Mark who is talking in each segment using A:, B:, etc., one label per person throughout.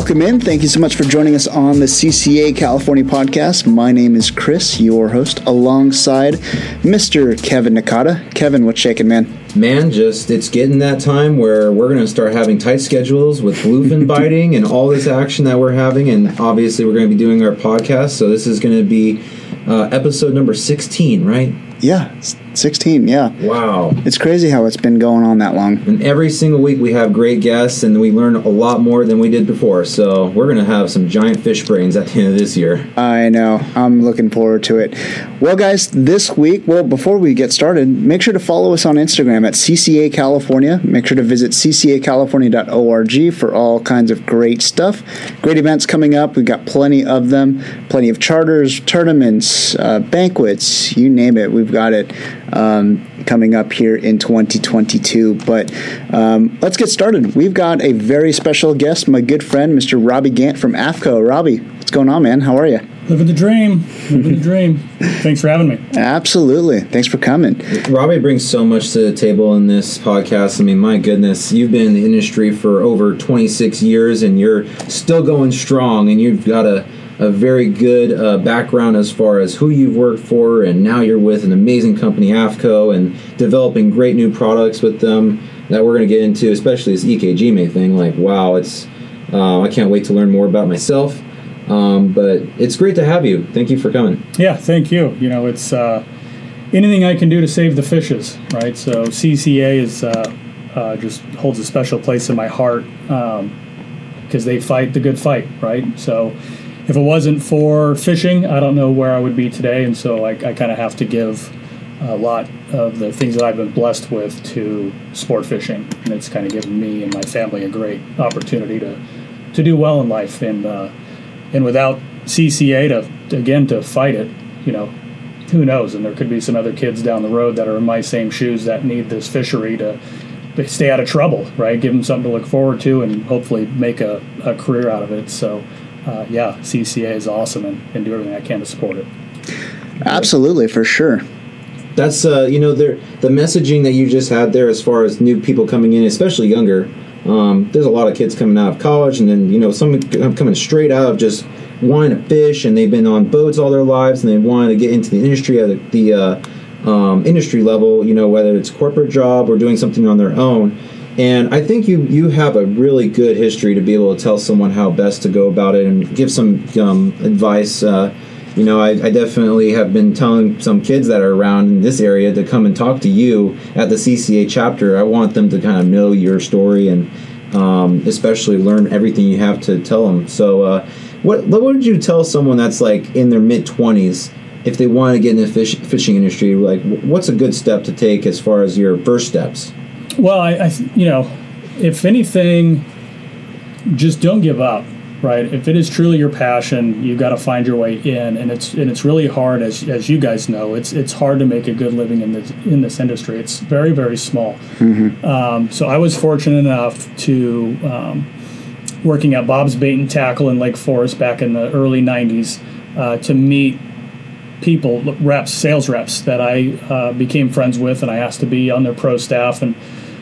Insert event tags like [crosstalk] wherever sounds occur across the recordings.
A: Welcome in. Thank you so much for joining us on the CCA California podcast. My name is Chris, your host, alongside Mr. Kevin Nakata. Kevin, what's shaking, man?
B: Man, just it's getting that time where we're going to start having tight schedules with bluefin [laughs] biting and all this action that we're having, and obviously we're going to be doing our podcast. So this is going to be uh, episode number sixteen, right?
A: Yeah, 16, yeah.
B: Wow.
A: It's crazy how it's been going on that long.
B: And every single week we have great guests, and we learn a lot more than we did before. So we're going to have some giant fish brains at the end of this year.
A: I know. I'm looking forward to it. Well, guys, this week, well, before we get started, make sure to follow us on Instagram at CCA California. Make sure to visit ccacalifornia.org for all kinds of great stuff. Great events coming up. We've got plenty of them, plenty of charters, tournaments, uh, banquets, you name it. We've got it um, coming up here in 2022. But um, let's get started. We've got a very special guest, my good friend, Mr. Robby Gant from AFTCO. Robby, what's going on, man? How are you?
C: Living the dream. Living the dream. Thanks for having me.
A: Absolutely. Thanks for coming.
B: Robby brings so much to the table in this podcast. I mean, my goodness, you've been in the industry for over 26 years and you're still going strong, and you've got a a very good uh, background as far as who you've worked for, and now you're with an amazing company, AFTCO, and developing great new products with them that we're going to get into, especially this Ike Jime thing. Like, wow, it's uh, I can't wait to learn more about myself. Um, but it's great to have you. Thank you for coming.
C: Yeah, thank you. You know, it's uh, anything I can do to save the fishes, right? So CCA is uh, uh, just holds a special place in my heart because um, they fight the good fight, right? So if it wasn't for fishing, I don't know where I would be today. And so I, I kind of have to give a lot of the things that I've been blessed with to sport fishing. And it's kind of given me and my family a great opportunity to, to do well in life. And, uh, and without CCA to, again, to fight it, you know, who knows? And there could be some other kids down the road that are in my same shoes that need this fishery to, stay out of trouble, right? Give them something to look forward to and hopefully make a, a career out of it. So, uh, yeah, CCA is awesome and, and do everything I can to support it.
A: Absolutely, for sure.
B: That's uh, you know the the messaging that you just had there as far as new people coming in, especially younger. Um, there's a lot of kids coming out of college, and then you know some coming straight out of just wanting to fish, and they've been on boats all their lives, and they wanted to get into the industry at the, the uh, um, industry level. You know whether it's corporate job or doing something on their own and I think you you have a really good history to be able to tell someone how best to go about it and give some um, advice. Uh, you know, I, I, definitely have been telling some kids that are around in this area to come and talk to you at the CCA chapter. I want them to kind of know your story and um, especially learn everything you have to tell them. So, uh, what what would you tell someone that's like in their mid twenties? If they want to get in the fish, fishing industry, like what's a good step to take as far as your first steps?
C: Well, I, I you know, if anything, just don't give up right? If it is truly your passion you've got to find your way in and it's and it's really hard as as you guys know it's it's hard to make a good living in this in this industry. It's very very small. Mm-hmm. um, so i was fortunate enough to um, working at bob's bait and tackle in lake forest back in the early 90s uh, to meet people reps sales reps that i uh, became friends with and i asked to be on their pro staff and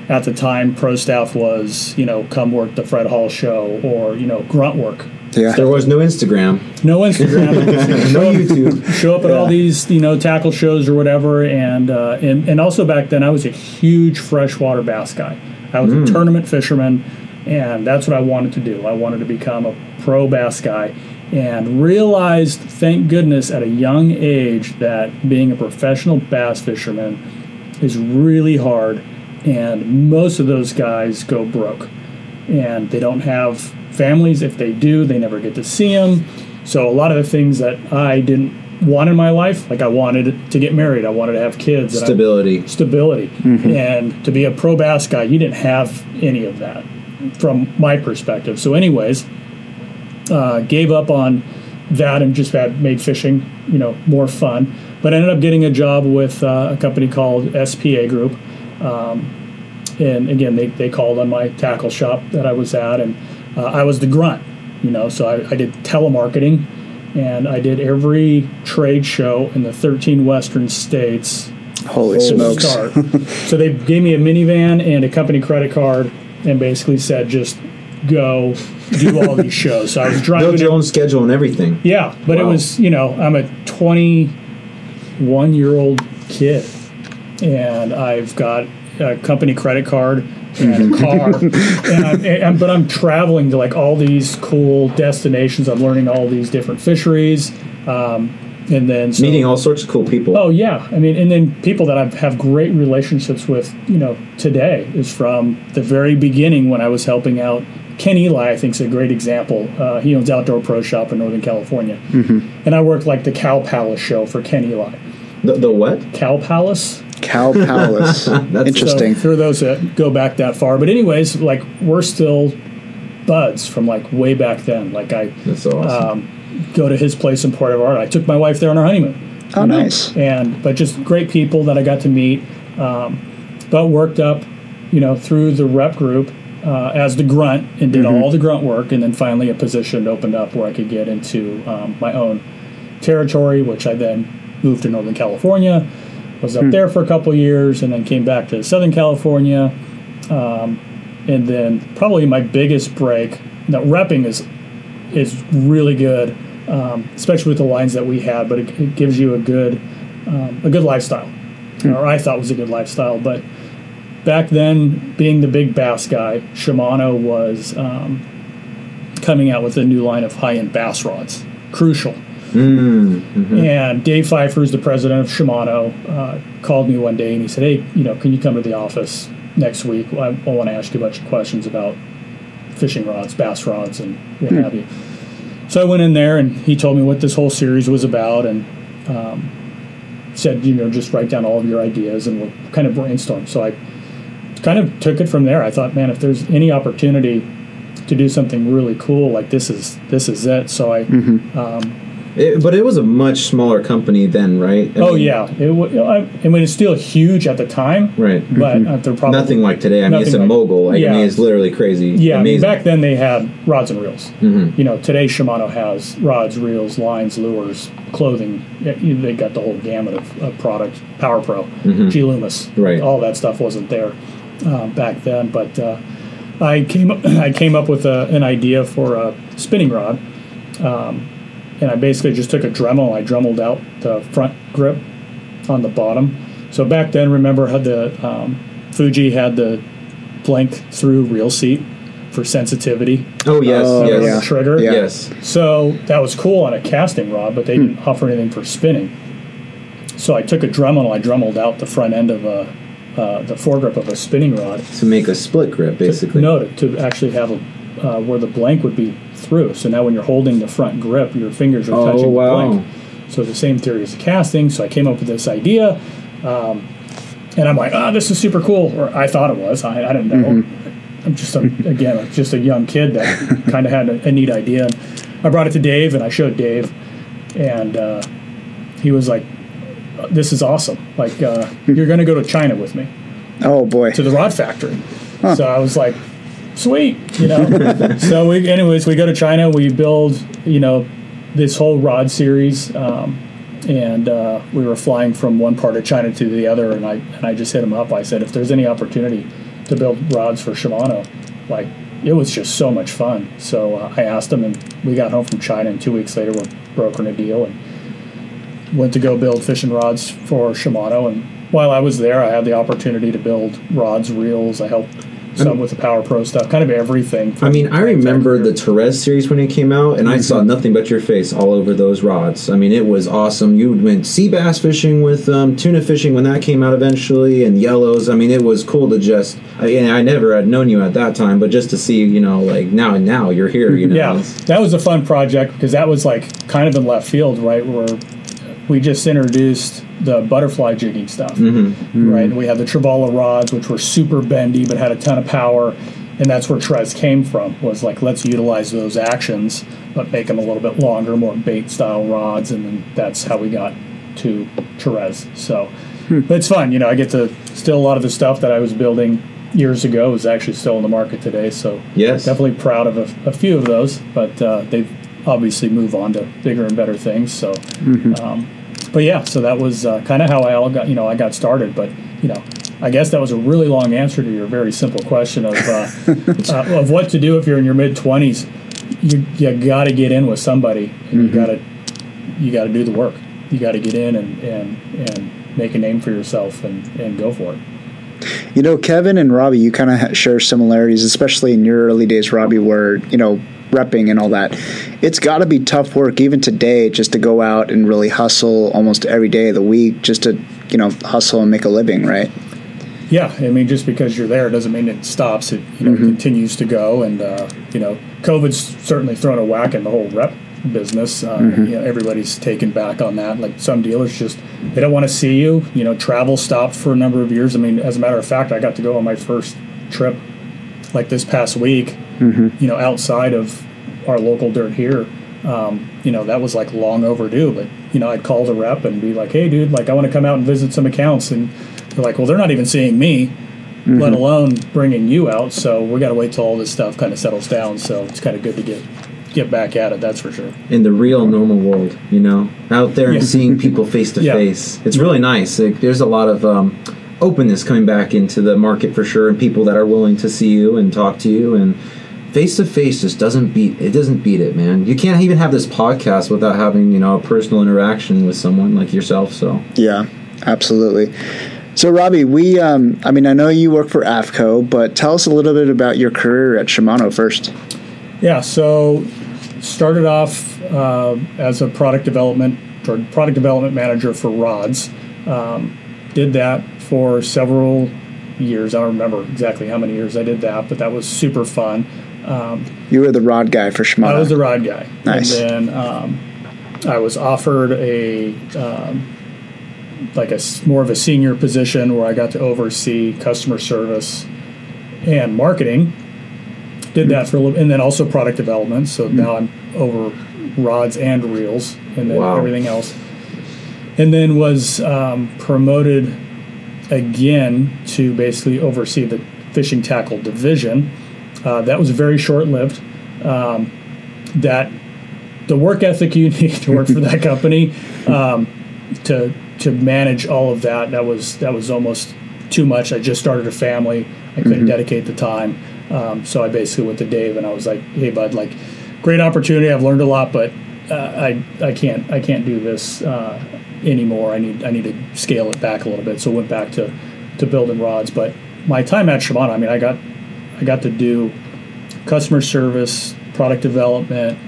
C: at the time pro staff was you know come work the fred hall show or you know grunt work
B: yeah. There was no Instagram.
C: No Instagram. [laughs] no YouTube. Show up at yeah. all these, you know, tackle shows or whatever, and uh, and and also back then I was a huge freshwater bass guy. I was mm. a tournament fisherman, and that's what I wanted to do. I wanted to become a pro bass guy, and realized, thank goodness, at a young age that being a professional bass fisherman is really hard and most of those guys go broke. And they don't have families. If they do they never get to see them so a lot of the things that i didn't want in my life like i wanted to get married. I wanted to have kids.
B: Stability
C: I, stability. Mm-hmm. and to be a pro bass guy you didn't have any of that from my perspective. So anyways uh, gave up on that and just had made fishing you know more fun. But I ended up getting a job with uh, a company called spa group um, and again, they, they called on my tackle shop that I was at, and uh, I was the grunt, you know. So I, I did telemarketing, and I did every trade show in the 13 Western states.
A: Holy smokes! [laughs]
C: so they gave me a minivan and a company credit card, and basically said, just go do all these [laughs] shows. So I was driving.
B: Build your own schedule and everything.
C: Yeah, but it was you know I'm a 21 year old kid, and I've got a company credit card and a [laughs] car, and, I'm, and but I'm traveling to like all these cool destinations. I'm learning all these different fisheries, um, and then so,
B: Meeting all sorts of cool people.
C: Oh yeah, I mean, and then people that I have great relationships with, you know, today is from the very beginning when I was helping out. Ken Eli, I think, is a great example. Uh, he owns Outdoor Pro Shop in Northern California, and I worked like the Cow Palace show for Ken Eli.
B: The, the what?
C: Cow Palace.
A: Cow Palace. [laughs]
B: That's-
A: Interesting.
C: So for those that go back that far, but anyways, like we're still buds from like way back then. Like I
B: That's so awesome.
C: um, go to his place in Rohnert Park. I took my wife there on our honeymoon
A: oh, nice.
C: and but just great people that I got to meet. Um, but worked up, you know, through the rep group uh, as the grunt and did all the grunt work, and then finally a position opened up where I could get into um, my own territory, which I then moved to Northern California. Was up there for a couple years, and then came back to Southern California. Um, and then probably my biggest break. Now repping is is really good, um, especially with the lines that we had. But it, it gives you a good um, a good lifestyle, or I thought was a good lifestyle. But back then, being the big bass guy, Shimano was um, coming out with a new line of high end bass rods, crucial. And Dave Pfeiffer, who's the president of Shimano, uh, called me one day and he said, "Hey, you know, can you come to the office next week? I, I want to ask you a bunch of questions about fishing rods, bass rods, and what have you." So I went in there and he told me what this whole series was about and um, said, you know, just write down all of your ideas and we'll kind of brainstorm. So I kind of took it from there. I thought, man, if there's any opportunity to do something really cool, like this is this is it. So I. Um,
B: It- but it was a much smaller company then, right? I
C: Oh
B: mean,
C: yeah, it, wa- I, I mean it's still huge at the time,
B: Right.
C: But uh, they're probably
B: Nothing like today. I mean, it's a
C: like-
B: mogul. Like,
C: yeah.
B: I mean, it's literally crazy.
C: Yeah, I mean, back then they had rods and reels.
B: Mhm.
C: You know, today Shimano has rods, reels, lines, lures, clothing. They got the whole gamut of, of product. Power Pro, G Loomis,
B: Mm-hmm. Right.
C: All that stuff wasn't there uh, back then. But uh, I came up, [clears throat] I came up with a, an idea for a spinning rod, um, and I basically just took a Dremel. I dremeled out the front grip on the bottom. So back then, remember how the um, Fuji had the blank through reel seat for sensitivity.
B: oh yes,
A: Oh,
B: yes,
A: yeah.
C: Trigger.
A: Yeah.
B: yes.
C: So that was cool on a casting rod, but they didn't offer anything for spinning. So I took a Dremel, I dremeled out the front end of a uh, the foregrip of a spinning rod.
B: To make a split grip, basically.
C: No, to, to actually have a uh, where the blank would be through. So now when you're holding the front grip, your fingers are
B: Oh,
C: touching
B: wow.
C: the blank. So the same theory as the casting. So I came up with this idea, um, and I'm like, "Ah, this is super cool." Or I thought it was. I, I didn't know. I'm just a, again I'm just a young kid that [laughs] kind of had a, a neat idea. And I brought it to Dave, and I showed Dave, and uh, he was like, "This is awesome! Like uh, [laughs] you're going to go to China with me."
A: Oh boy.
C: to the rod factory. So I was like, sweet, you know. [laughs] so we, anyways, we go to China. We build, you know, this whole rod series, um, and uh, we were flying from one part of China to the other. And I and I just hit him up. I said, if there's any opportunity to build rods for Shimano, like it was just so much fun. So uh, I asked him, and we got home from China. And two weeks later, we're brokering a deal and went to go build fishing rods for Shimano. And while I was there, I had the opportunity to build rods, reels. I helped some with the Power Pro stuff, kind of everything.
B: I mean, I remember the Terez series when it came out, and I saw nothing but your face all over those rods. I mean, it was awesome. You went sea bass fishing with um, tuna fishing when that came out eventually, and yellows. I mean, it was cool to just. I, and I never had known you at that time, but just to see, you know, like now and now you're here. You [laughs] know,
C: Yeah, that was a fun project because that was like kind of in left field, right? Where we just introduced the butterfly jigging stuff, right? We had the Trevala rods, which were super bendy but had a ton of power, and that's where Terez came from. Was like let's utilize those actions but make them a little bit longer, more bait style rods, and then that's how we got to Terez. So but it's fun, you know. I get to still a lot of the stuff that I was building years ago is actually still in the market today. So
B: Yes.
C: definitely proud of a, a few of those, but uh, they've obviously moved on to bigger and better things. So, um, but yeah, so that was uh, kind of how I all got, you know, I got started. But you know, I guess that was a really long answer to your very simple question of uh, [laughs] uh, of what to do if you're in your mid twenties. You you got to get in with somebody, and you got to you got to do the work. You got to get in and, and and make a name for yourself and, and go for it.
A: You know, Kevin and Robby, you kind of share similarities, especially in your early days, Robby, where, you know, repping and all that. It's got to be tough work, even today, just to go out and really hustle almost every day of the week, just to, you know, hustle and make a living, right?
C: Yeah, I mean, just because you're there doesn't mean it stops. It you know
A: Mm-hmm.
C: continues to go, and uh, you know, COVID's certainly thrown a whack in the whole rep business. Uh,
A: Mm-hmm.
C: you know, everybody's taken back on that. Like some dealers just they don't want to see you. You know, travel stopped for a number of years. I mean, as a matter of fact, I got to go on my first trip like this past week.
A: Mm-hmm.
C: You know, outside of our local dirt here. Um, you know, that was like long overdue. But you know, I'd call the rep and be like, "Hey, dude, like I want to come out and visit some accounts," and they're like, "Well, they're not even seeing me." let alone bringing you out. So we got to wait till all this stuff kind of settles down. So it's kind of good to get get back at it. That's for sure.
B: in the real normal world, you know, out there
C: Yeah.
B: and seeing people face to face. It's really nice. Like, there's a lot of um, openness coming back into the market for sure, and people that are willing to see you and talk to you and face to face just doesn't beat it doesn't beat it man you can't even have this podcast without having you know a personal interaction with someone like yourself so
A: Yeah, absolutely. So, Robby, we, um, I mean, I know you work for AFTCO, but tell us a little bit about your career at Shimano first.
C: Yeah. So started off uh, as a product development or product development manager for rods. Um, did that for several years. I don't remember exactly how many years I did that, but that was super fun. Um,
A: You were the rod guy for Shimano.
C: I was the rod guy.
A: Nice.
C: And then um, I was offered a um, like a more of a senior position where I got to oversee customer service and marketing. Did that for a little, and then also product development. So now I'm over rods and reels, and then
B: Wow.
C: everything else. And then was um, promoted again to basically oversee the fishing tackle division. Uh, that was very short lived. Um, that the work ethic you [laughs] need to work for that company um, to to manage all of that that was that was almost too much. I just started a family. I couldn't dedicate the time, um, so I basically went to Dave and I was like, "Hey, bud, like, great opportunity. I've learned a lot, but uh, I I can't I can't do this uh, anymore. I need I need to scale it back a little bit." So I went back to to building rods. But my time at Shimano, I mean, I got I got to do customer service, product development,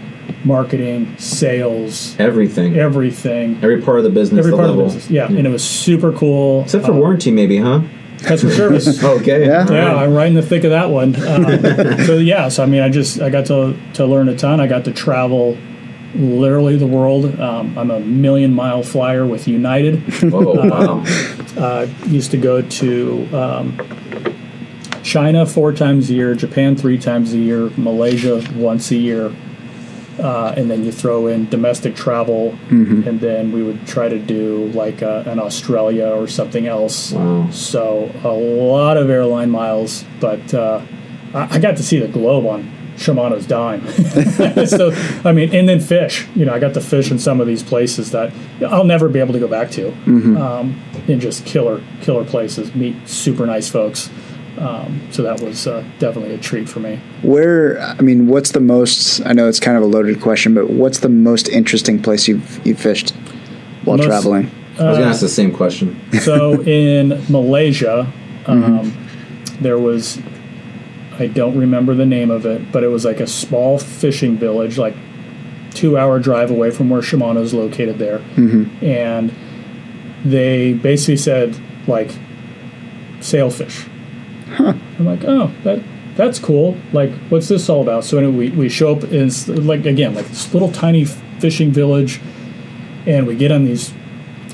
C: marketing, sales,
B: everything
C: everything.
B: every part of the business
C: Every part
B: level.
C: of the business, yeah, and it was super cool.
B: except for
C: Uh,
B: warranty maybe huh
C: customer service. [laughs]
B: okay
A: Yeah.
C: Yeah, I'm right in the thick of that one. Um, [laughs] so yeah, so I mean, I just I got to to learn a ton. I got to travel literally the world. Um, I'm a million mile flyer with United.
B: oh wow
C: Uh, used to go to um, China four times a year, Japan three times a year, Malaysia once a year, uh, and then you throw in domestic travel, and then we would try to do like uh, an Australia or something else.
B: wow
C: So a lot of airline miles, but uh, I, I got to see the globe on Shimano's dime. [laughs] so I mean, and then fish. You know, I got to fish in some of these places that I'll never be able to go back to. Um, in just killer, killer places. Meet super nice folks. Um, so that was uh, definitely a treat for me.
A: Where, I mean, what's the most, I know it's kind of a loaded question, but what's the most interesting place you've, you've fished while
C: Most-
A: traveling?
B: i was gonna ask the same question [laughs]
C: So in Malaysia, um, there was, I don't remember the name of it, but it was like a small fishing village, like two hour drive away from where Shimano is located there. And they basically said, like, sailfish. I'm like, oh, that that's cool. Like, what's this all about? So anyway, we, we show up in like again like this little tiny fishing village, and we get on these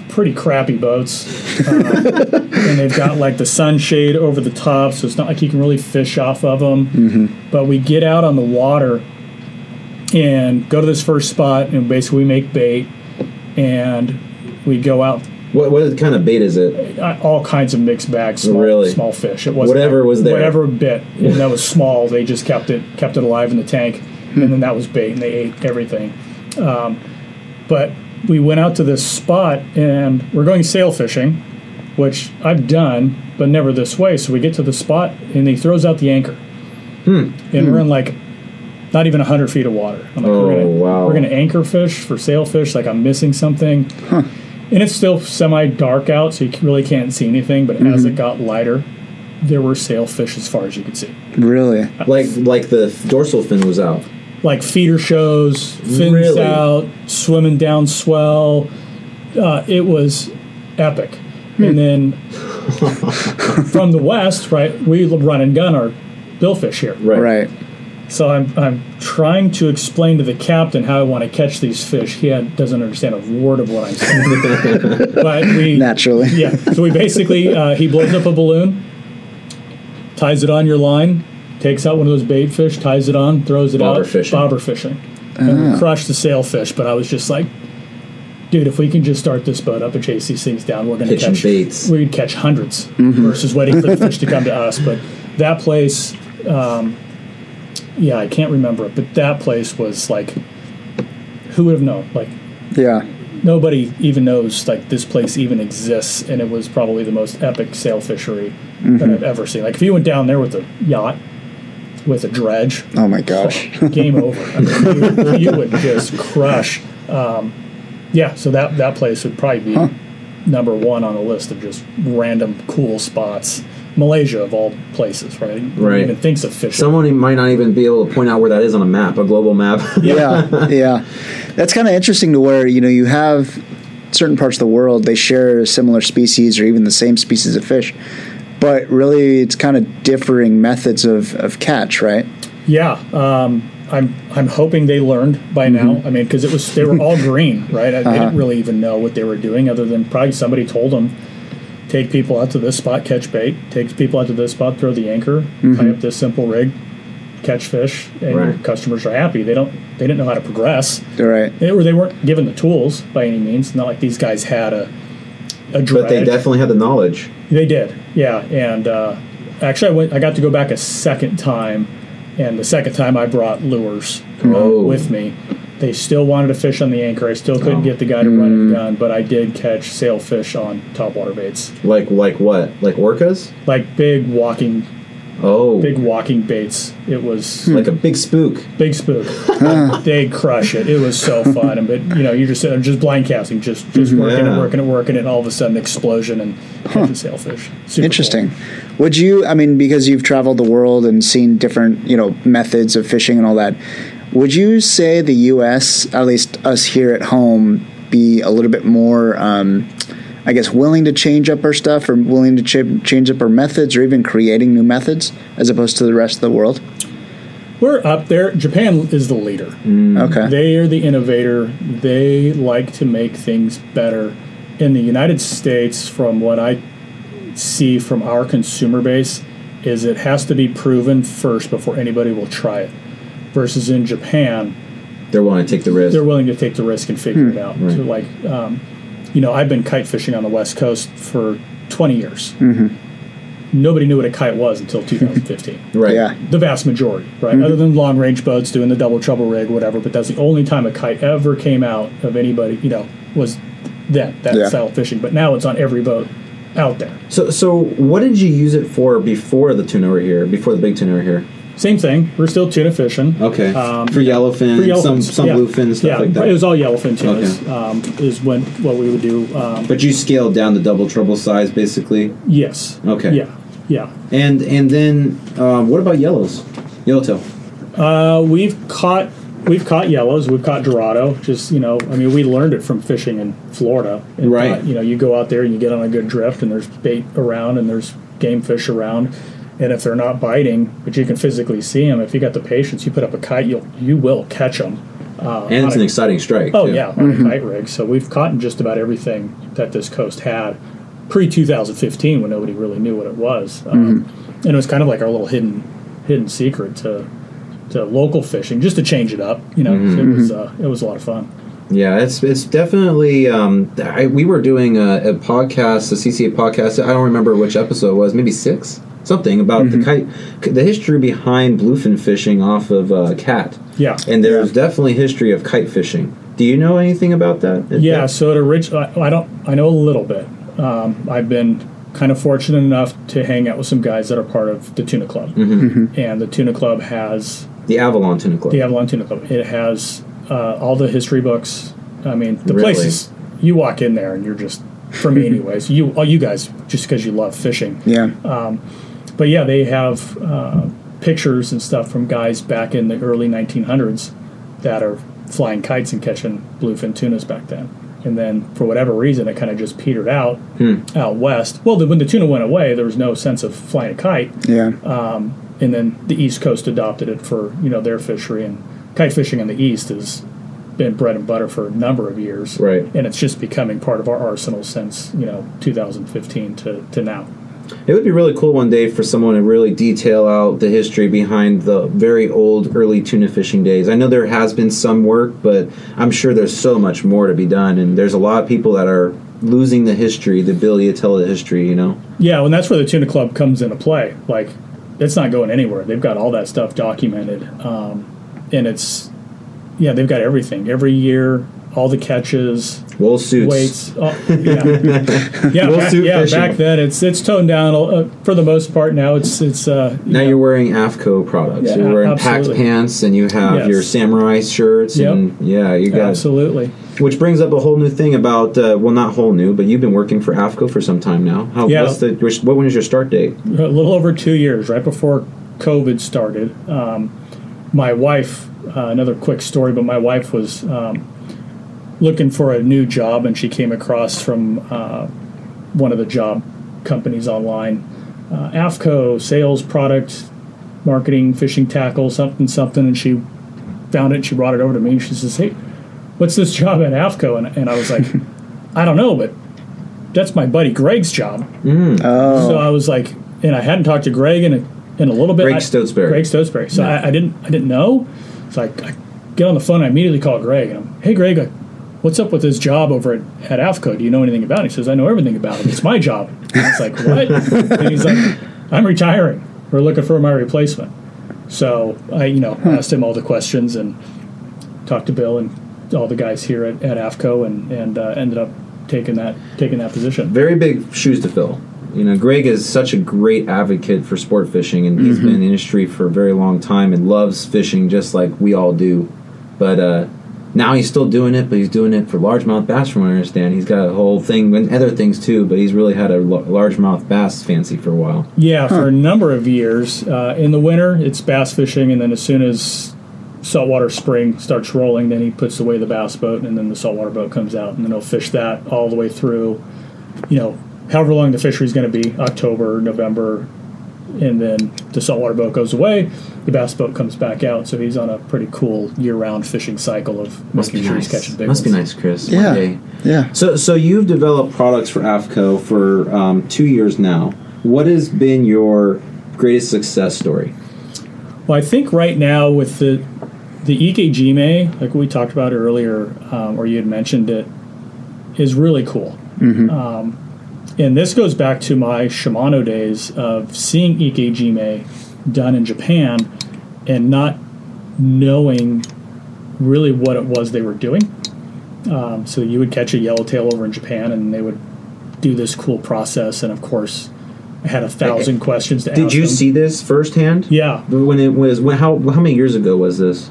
C: pretty crappy boats, uh, [laughs] and they've got like the sunshade over the top, so it's not like you can really fish off of them. But we get out on the water and go to this first spot, and basically we make bait, and we go out
B: what, what kind of bait is it
C: uh, all kinds of mixed bags, small,
B: Really?
C: small fish. It was
B: Whatever was there.
C: whatever bit, [laughs] and that was small. They just kept it kept it alive in the tank, and then that was bait, and they ate everything. Um, but we went out to this spot, and we're going sail fishing, which I've done, but never this way. So we get to the spot, and he throws out the anchor,
B: Hmm.
C: and we're in like not even hundred feet of water. I'm like,
B: Oh,
C: we're gonna,
B: wow.
C: We're gonna anchor fish for sailfish. Like I'm missing something, and it's still semi dark out, so you really can't see anything. But as
B: Mm-hmm.
C: it got lighter, there were sailfish as far as you could see.
A: Really?
B: Like like the dorsal fin was out.
C: like feeder shows, fins
B: Really?
C: out, swimming down swell. Uh, it was epic.
B: Hmm.
C: And then [laughs] from the west, right, we run and gun our billfish here.
B: Right.
A: Right.
C: So I'm, I'm trying to explain to the captain how I want to catch these fish. He had, doesn't understand a word of what I'm saying. [laughs] but we
A: Naturally.
C: yeah. So we basically uh, he blows up a balloon, ties it on your line, takes out one of those bait fish, ties it on, throws it
B: Bobber
C: out.
B: fishing.
C: Bobber fishing. And we crushed the sailfish, but I was just like, dude, if we can just start this boat up and chase these things down, we're going to catch
B: baits.
C: We'd catch 100s versus waiting for the fish to come to us. But that place, um, yeah, I can't remember it, but that place was like, who would have known? Like
A: Yeah.
C: nobody even knows like this place even exists and it was probably the most epic sail fishery that i've ever seen like if you went down there with a yacht with a dredge
A: Oh my gosh. [laughs]
C: game over I mean, you, you would just crush um, yeah so that that place would probably be number one on the list of just random cool spots malaysia of all places right
B: Right.
C: even thinks of fishing
B: Someone might not even be able to point out where that is on a map, a global map.
A: yeah, [laughs] yeah. That's kind of interesting to where you know you have certain parts of the world they share similar species or even the same species of fish, but really it's kind of differing methods of, of catch, right?
C: Yeah, um, I'm I'm hoping they learned by now. I mean, because it was they were all [laughs] green, right? I, They didn't really even know what they were doing, other than probably somebody told them, take people out to this spot, catch bait. Take people out to this spot, throw the anchor, tie up this simple rig, catch fish, and your
B: Right.
C: customers are happy. They don't they didn't know how to progress.
A: All right.
C: They were they weren't given the tools by any means. Not like these guys had a a dredge.
B: but they definitely had the knowledge.
C: They did, yeah. And uh, actually, I went. I got to go back a second time, and the second time I brought lures
B: Oh.
C: with me. They still wanted to fish on the anchor. I still couldn't
B: Oh.
C: get the guy to run and mm. gun, but I did catch sailfish on topwater baits,
B: Like like what? Like orcas?
C: like big walking,
B: Oh,
C: big walking baits. It was hmm.
B: like a big spook.
C: big spook. [laughs] They'd crush it. It was so fun. And but you know, you're just just blind casting, just just mm-hmm. working
B: Yeah.
C: it, working and working and all of a sudden explosion and catching sailfish. Super cool.
A: Interesting. Would you? I mean, because you've traveled the world and seen different, you know, methods of fishing and all that. Would you say the U.S., at least us here at home, be a little bit more, um, I guess, willing to change up our stuff, or willing to ch- change up our methods, or even creating new methods, as opposed to the rest of the world?
C: We're up there. Japan is the leader.
A: Okay.
C: They are the innovator. They like to make things better. In the United States, from what I see from our consumer base, is it has to be proven first before anybody will try it. Versus in Japan,
B: They're willing to take the risk.
C: they're willing to take the risk and figure it hmm. out. So like, um, you know, I've been kite fishing on the West Coast for 20 years. Mm-hmm. Nobody knew what a kite was until [laughs] 2015
B: right.
A: Yeah.
C: the vast majority, right? Mm-hmm. Other than long range boats doing the double trouble rig, whatever. But that's the only time a kite ever came out of anybody, you know, was then that
A: Yeah.
C: style of fishing. But now it's on every boat out there.
B: So so what did you use it for before the tuna were here? Before the big tuna were here?
C: Same thing. We're still tuna fishing.
B: Okay.
C: Um,
B: for yellowfin,
C: For
B: some some
C: yeah.
B: bluefin stuff
C: yeah,
B: like that.
C: It was all yellowfin tunas.
B: Okay.
C: Um, is when what we would do. Um,
B: but you scaled down the double trouble size basically.
C: yes.
B: Okay.
C: Yeah. Yeah.
B: And and then um, what about yellows? Yellowtail.
C: Uh, we've caught we've caught yellows. We've caught dorado. Just you know, I mean, we learned it from fishing in Florida. And
B: Right.
C: thought, you know, you go out there and you get on a good drift, and there's bait around, and there's game fish around. And if they're not biting, but you can physically see them, if you got the patience, you put up a kite, you'll you will catch them. Uh,
B: And it's
C: on
B: an
C: a-
B: exciting strike.
C: Oh
B: too.
C: yeah, on a kite rig. So we've caught in just about everything that this coast had pre 2015 when nobody really knew what it was, um, and it was kind of like our little hidden hidden secret to to local fishing, just to change it up. You know, it was uh, it was a lot of fun.
B: Yeah, it's it's definitely. Um, I, we were doing a, a podcast, a CCA podcast. I don't remember which episode it was, maybe six, something about the kite, the history behind bluefin fishing off of uh, cat.
C: Yeah.
B: and there's definitely history of kite fishing. Do you know anything about that?
C: Yeah, so it orig- I I don't I know a little bit. um, I've been kind of fortunate enough to hang out with some guys that are part of the Tuna Club, and the Tuna Club has
B: The Avalon Tuna Club.
C: the Avalon Tuna Club. It has uh, all the history books. I mean, the
B: Really?
C: place is you walk in there and you're just for me [laughs] anyways. You all you guys just because you love fishing.
A: Yeah.
C: But yeah, they have uh, pictures and stuff from guys back in the early 1900s that are flying kites and catching bluefin tunas back then. And then for whatever reason, it kind of just petered out out west. Well, the, when the tuna went away, there was no sense of flying a kite.
A: yeah.
C: And then the East Coast adopted it for you know their fishery, and kite fishing in the East has been bread and butter for a number of years.
B: Right.
C: And it's just becoming part of our arsenal since you know 2015 to, to now.
B: It would be really cool one day for someone to really detail out the history behind the very old early tuna fishing days. I know there has been some work, but I'm sure there's so much more to be done, and there's a lot of people that are losing the history, the ability to tell the history. You know,
C: Yeah, and that's where the tuna club comes into play. Like, it's not going anywhere. They've got all that stuff documented, um, and it's yeah, they've got everything every year, all the catches,
B: wool suits.
C: weights. Oh, yeah, [laughs] yeah, back, yeah. Back then, it's it's toned down uh, for the most part. Now it's it's uh, you
B: Now
C: know,
B: you're wearing AFTCO products.
C: Yeah,
B: you're wearing packed pants, and you have
C: Yes.
B: your samurai shirts,
C: Yep.
B: and yeah, you got.
C: absolutely.
B: Which brings up a whole new thing about uh, well, not whole new, but you've been working for AFTCO for some time now. How,
C: Yeah.
B: what's the which- what when is your start date?
C: a little over two years, right before COVID started. Um, my wife, uh, another quick story, but my wife was um, looking for a new job, and she came across from uh, one of the job companies online, uh, AFTCO sales product marketing, fishing tackle, something something, and she found it. and She brought it over to me. and She says, "Hey, what's this job at AFTCO?" And, and I was like, [laughs] "I don't know, but." That's my buddy Greg's job.
A: Oh.
C: So I was like, and I hadn't talked to Greg in a, in a little bit.
B: Greg
C: I-
B: Stotesbury.
C: Greg Stotesbury. So
B: Yeah.
C: I, I didn't I didn't know. So I, I get on the phone. I immediately call Greg and I'm, hey Greg, what's up with this job over at, at AFTCO? Do you know anything about it? He says, I know everything about it. It's my job. And it's like what? and he's like, I'm retiring. We're looking for my replacement. So I you know asked him all the questions and talked to Bill and all the guys here at, at AFTCO and and uh, ended up taking that taking that position.
B: very big shoes to fill. You know, Greg is such a great advocate for sport fishing, and he's been in the industry for a very long time and loves fishing just like we all do. But uh, now he's still doing it, but he's doing it for largemouth bass, from what I understand. He's got a whole thing and other things too, but he's really had a largemouth bass fancy for a while.
C: Yeah, for a number of years. Uh, in the winter, it's bass fishing, and then as soon as saltwater spring starts rolling, then he puts away the bass boat, and then the saltwater boat comes out, and then he'll fish that all the way through, you know, however long the fishery's going to be October, November, and then the saltwater boat goes away, the bass boat comes back out. So he's on a pretty cool year round fishing cycle of
B: Must
C: making
B: be
C: sure
B: nice.
C: he's catching big
B: Must be nice, Chris.
A: Yeah.
B: One day.
A: Yeah.
B: So, so you've developed products for AFTCO for um, two years now. What has been your greatest success story?
C: Well, I think right now with the the Ike Jime, like we talked about earlier, um, or you had mentioned it, is really cool. Um, and this goes back to my Shimano days of seeing Ike Jime done in Japan and not knowing really what it was they were doing. Um, so you would catch a yellowtail over in Japan, and they would do this cool process. And of course, I had a thousand questions to ask.
B: Did you
C: them.
B: see this firsthand?
C: Yeah,
B: When it was when how how many years ago was this?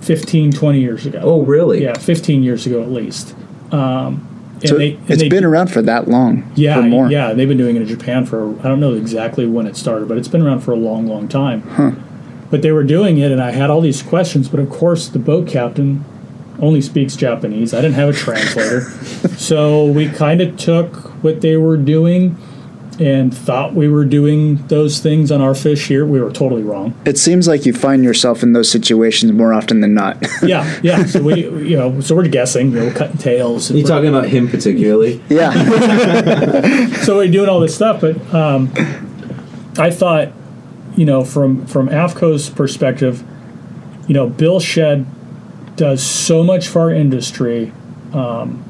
C: 15, 20 years ago.
B: Oh, really?
C: Yeah, 15 years ago at least. Um, and
A: So
C: they, and
A: it's
C: they-
A: been around for that long.
C: yeah,
A: For more.
C: yeah. They've been doing it in Japan for I don't know exactly when it started, but it's been around for a long, long time. But they were doing it, and I had all these questions. But of course, the boat captain only speaks Japanese. I didn't have a translator, [laughs] so we kind of took what they were doing and thought we were doing those things on our fish here. We were totally wrong.
A: It seems like you find yourself in those situations more often than not. [laughs]
C: Yeah, yeah. So we, you know, so we're guessing, you know, cutting tails.
B: You talking about him particularly? [laughs]
A: yeah. [laughs]
C: so we're doing all this stuff, but um, I thought, you know, from from AFTCO's perspective, you know, Bill Shedd does so much for our industry um,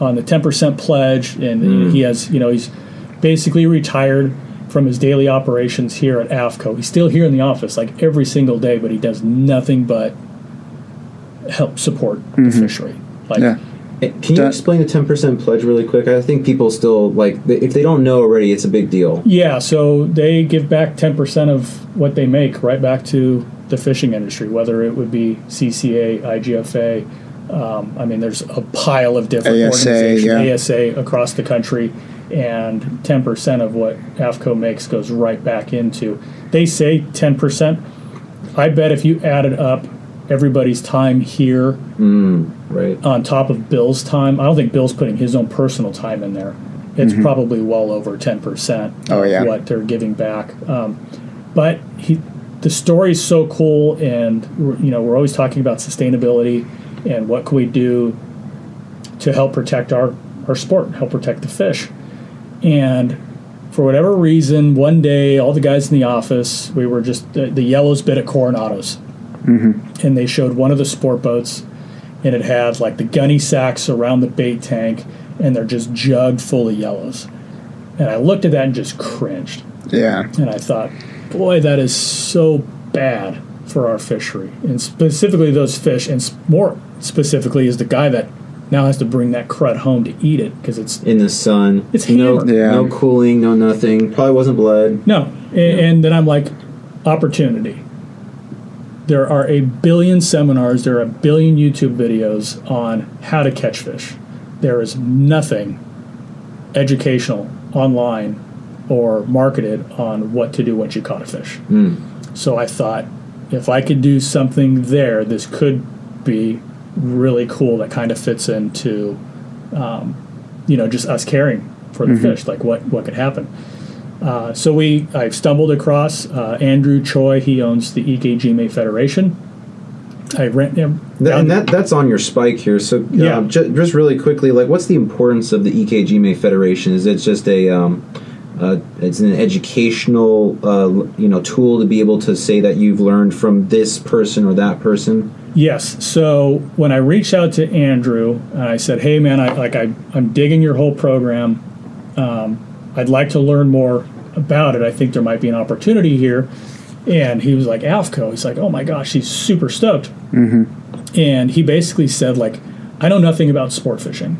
C: on the ten percent pledge, and he has, you know, he's basically retired from his daily operations here at AFTCO. He's still here in the office like every single day, but he does nothing but help support the fishery. Like
A: Yeah.
B: Can you explain the ten percent pledge really quick? I think people still like if they don't know already, it's a big deal.
C: Yeah, so they give back 10% of what they make right back to the fishing industry, whether it would be CCA, IGFA. Um, I mean, there's a pile of different
A: ASA,
C: organizations,
A: yeah.
C: ASA across the country, and 10% of what AFTCO makes goes right back into. They say 10%. I bet if you added up everybody's time here
B: Right.
C: on top of Bill's time, I don't think Bill's putting his own personal time in there. It's probably well over ten percent
A: Oh, yeah.
C: what they're giving back. Um, but he, the is so cool, and we're- you know we're always talking about sustainability and what can we do to help protect our our sport, help protect the fish. And for whatever reason, one day all the guys in the office, we were just the, the yellows bit at Coronados, mm-hmm. and they showed one of the sport boats and it had like the gunny sacks around the bait tank and they're just jugged full of yellows. And i looked at that and just cringed.
A: Yeah.
C: and i thought boy that is so bad for our fishery. And specifically those fish and more specifically is the guy that now has to bring that crud home to eat it because it's
B: In the sun.
C: It's
B: no,
C: hammered.
A: Yeah.
B: no cooling, no nothing. Probably wasn't blood.
C: No, and, and then I'm like, opportunity. There are a billion seminars, there are a billion YouTube videos on how to catch fish. There is nothing educational online or marketed on what to do once you caught a fish. Hmm. So I thought if I could do something there, this could be really cool that kind of fits into, um, you know, just us caring for the fish, like what, what could happen. Uh, so we, I've stumbled across uh, Andrew Choi. He owns the May Federation. I rent him.
B: That, and that that's on your spike here. So uh,
C: Yeah.
B: ju- just really quickly, like, what's the importance of the E EKG Federation? Is it just a um, uh, it's an educational uh, you know tool to be able to say that you've learned from this person or that person?
C: Yes. So when I reached out to Andrew and I said, "Hey, man, I like I I'm digging your whole program. Um, I'd like to learn more about it. I think there might be an opportunity here." And he was like, "AFTCO." He's like, "Oh my gosh, he's super stoked." And he basically said, "Like, I know nothing about sport fishing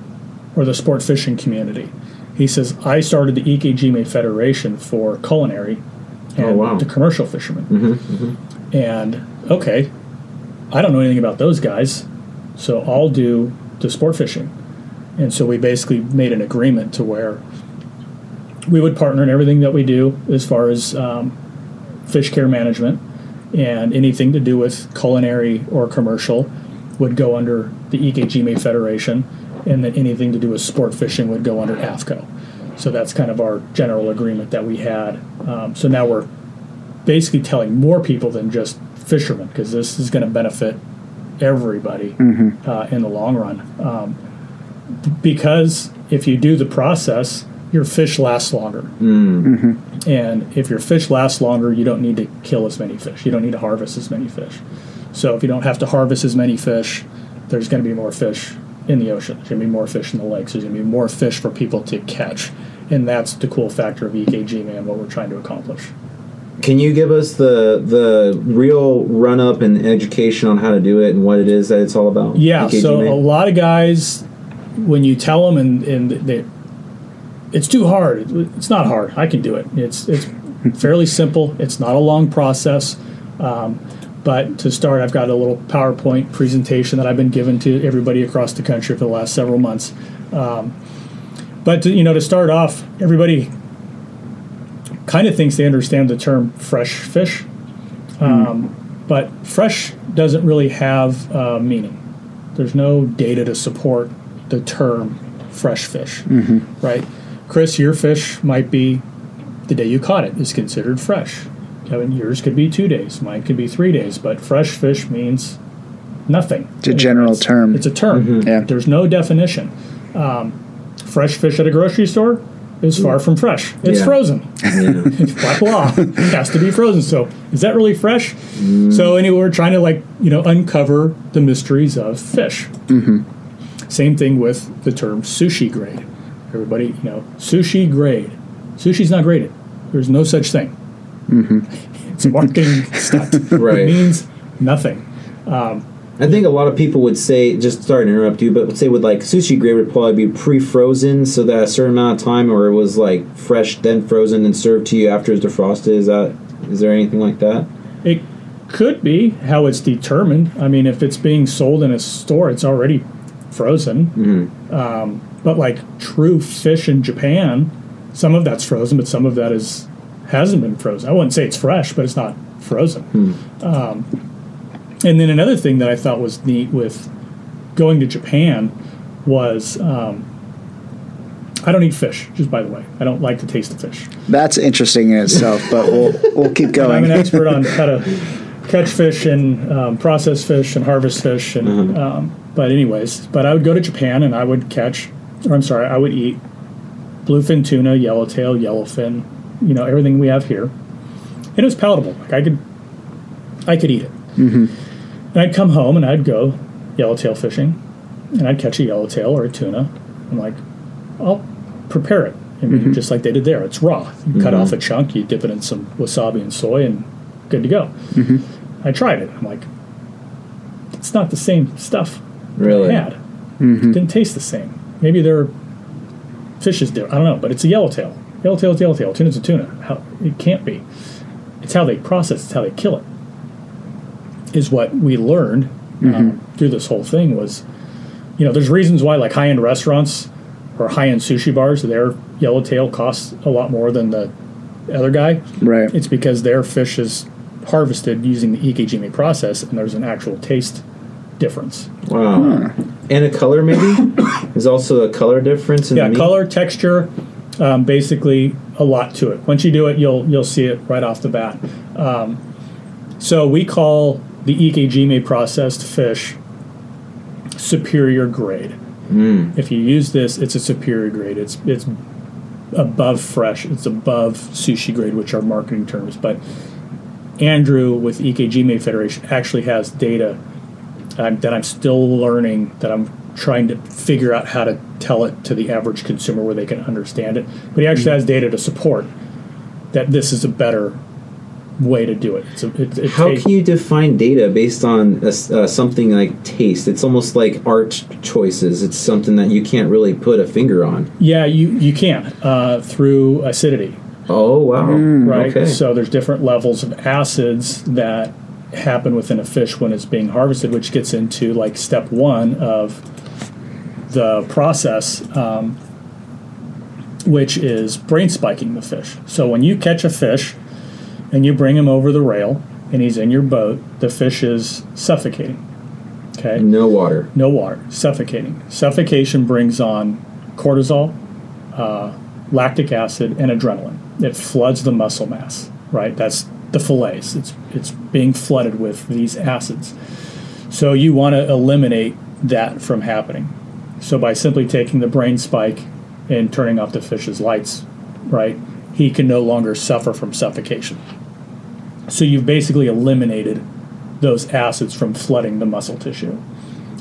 C: or the sport fishing community." He says, "I started the May Federation for culinary and
B: Oh, wow.
C: the commercial fishermen." And okay, I don't know anything about those guys, so I'll do the sport fishing. And so we basically made an agreement to where we would partner in everything that we do as far as um, fish care management and anything to do with culinary or commercial would go under the May Federation, and that anything to do with sport fishing would go under AFTCO. So that's kind of our general agreement that we had. Um, so now we're basically telling more people than just fishermen because this is going to benefit everybody uh, in the long run. Um, because if you do the process, your fish lasts longer. And if your fish lasts longer, you don't need to kill as many fish. You don't need to harvest as many fish. So if you don't have to harvest as many fish, there's going to be more fish in the ocean. There's going to be more fish in the lakes. There's going to be more fish for people to catch. And that's the cool factor of Ike Jime, man, what we're trying to accomplish.
B: Can you give us the the real run up and education on how to do it and what it is that it's all about?
C: Yeah,
B: Ike Jime
C: so
B: May?
C: a lot of guys, when you tell them and, and they, it's too hard. It's not hard. I can do it. It's it's fairly simple. It's not a long process. Um, but to start, I've got a little PowerPoint presentation that I've been given to everybody across the country for the last several months. Um, but to, you know, to start off, everybody kind of thinks they understand the term fresh fish, um, but fresh doesn't really have uh, meaning. There's no data to support the term fresh fish, right? Chris, your fish might be the day you caught it is considered fresh. Kevin, yours could be two days, mine could be three days, but fresh fish means nothing.
A: It's a general term.
C: It's a term. Mm-hmm.
A: Yeah.
C: There's no definition. Um, fresh fish at a grocery store is far from fresh. It's
B: Yeah.
C: frozen.
B: Yeah. [laughs]
C: Black law it has to be frozen. So is that really fresh? Mm. So anyway, we're trying to like you know uncover the mysteries of fish. Mm-hmm. Same thing with the term sushi grade. Everybody, you know, sushi grade. Sushi's not graded. There's no such thing. Mm-hmm. It's a marketing [laughs] stunt.
B: Right.
C: It means nothing.
B: And I think a lot of people would say, just sorry to interrupt you, but would say with like sushi grade would probably be pre-frozen, so that a certain amount of time, or it was like fresh then frozen and served to you after it's defrosted. Is that is there anything like that?
C: It could be how it's determined. I mean, if it's being sold in a store, it's already frozen. Mm-hmm. Um, but like true fish in Japan, some of that's frozen, but some of that is hasn't been frozen. I wouldn't say it's fresh, but it's not frozen. Um, and then another thing that I thought was neat with going to Japan was um, I don't eat fish. Just by the way, I don't like to taste the fish.
A: That's interesting in itself, [laughs] but we'll we'll keep going.
C: I'm an expert on how to [laughs] catch fish and um, process fish and harvest fish. And um, but anyways, but I would go to Japan and I would catch, or I'm sorry, I would eat bluefin tuna, yellowtail, yellowfin, you know everything we have here. And it was palatable. Like I could, I could eat it. Mm-hmm. And I'd come home and I'd go yellowtail fishing, and I'd catch a yellowtail or a tuna. I'm like, I'll prepare it. I mean, mm-hmm. just like they did there. It's raw. You cut mm-hmm. off a chunk, you dip it in some wasabi and soy, and good to go. I tried it. I'm like, it's not the same stuff
B: Really?
C: I had. It didn't taste the same. Maybe their fish is different. I don't know, but it's a yellowtail. Yellowtail is yellowtail. Tuna's a tuna. How, it can't be. It's how they process. It's how they kill it. Is what we learned um, through this whole thing was, you know, there's reasons why like high end restaurants or high end sushi bars, their yellowtail costs a lot more than the other guy.
A: Right.
C: It's because their fish is harvested using the Ike Jime process, and there's an actual taste difference.
B: Wow. And a color maybe? [coughs] There's also a color difference in
C: Yeah,
B: the meat?
C: color, texture, um, basically a lot to it. Once you do it, you'll you'll see it right off the bat. Um, so we call the Ike Jime processed fish superior grade. If you use this, it's a superior grade. It's it's above fresh. It's above sushi grade, which are marketing terms. But Andrew with Ike Jime Federation actually has data um, that I'm still learning that I'm trying to figure out how to tell it to the average consumer where they can understand it. But he actually has data to support that this is a better way to do it. It's a, it, it
B: How
C: takes-
B: can you define data based on a s uh, something like taste? It's almost like art choices. It's something that you can't really put a finger on.
C: yeah, you you can uh, through acidity.
B: Oh wow!
C: right?
B: Okay.
C: So there's different levels of acids that happen within a fish when it's being harvested, which gets into like step one of the process, um, which is brain spiking the fish. So when you catch a fish and you bring him over the rail and he's in your boat, the fish is suffocating. Okay
B: no water.
C: no water, suffocating. Suffocation brings on cortisol, uh, lactic acid, and adrenaline. It floods the muscle mass. Right, that's the fillets. It's it's being flooded with these acids. So you want to eliminate that from happening. So by simply taking the brain spike and turning off the fish's lights, right, he can no longer suffer from suffocation. So you've basically eliminated those acids from flooding the muscle tissue.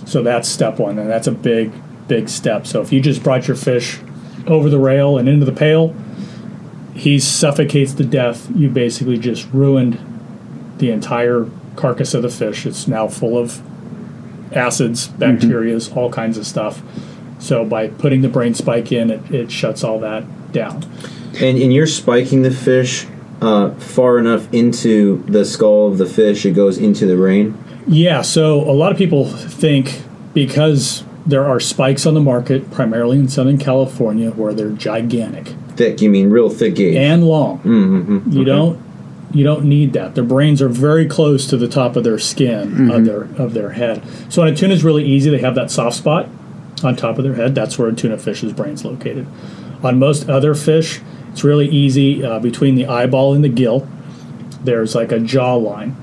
C: So that's step one, and that's a big, big step. So if you just brought your fish over the rail and into the pail, he suffocates to death. You basically just ruined the entire carcass of the fish. It's now full of acids, bacterias, all kinds of stuff. So by putting the brain spike in, it, it shuts all that down.
B: And and you're spiking the fish uh, far enough into the skull of the fish, it goes into the brain.
C: Yeah, so a lot of people think because there are spikes on the market, primarily in Southern California, where they're gigantic
B: Thick, you mean real thick gauge?
C: and long.
B: mm-hmm.
C: You don't you don't need that. Their brains are very close to the top of their skin of their of their head. So on a tuna is really easy. They have that soft spot on top of their head. That's where a tuna fish's brain's located. On most other fish, it's really easy uh, between the eyeball and the gill. There's like a jaw line.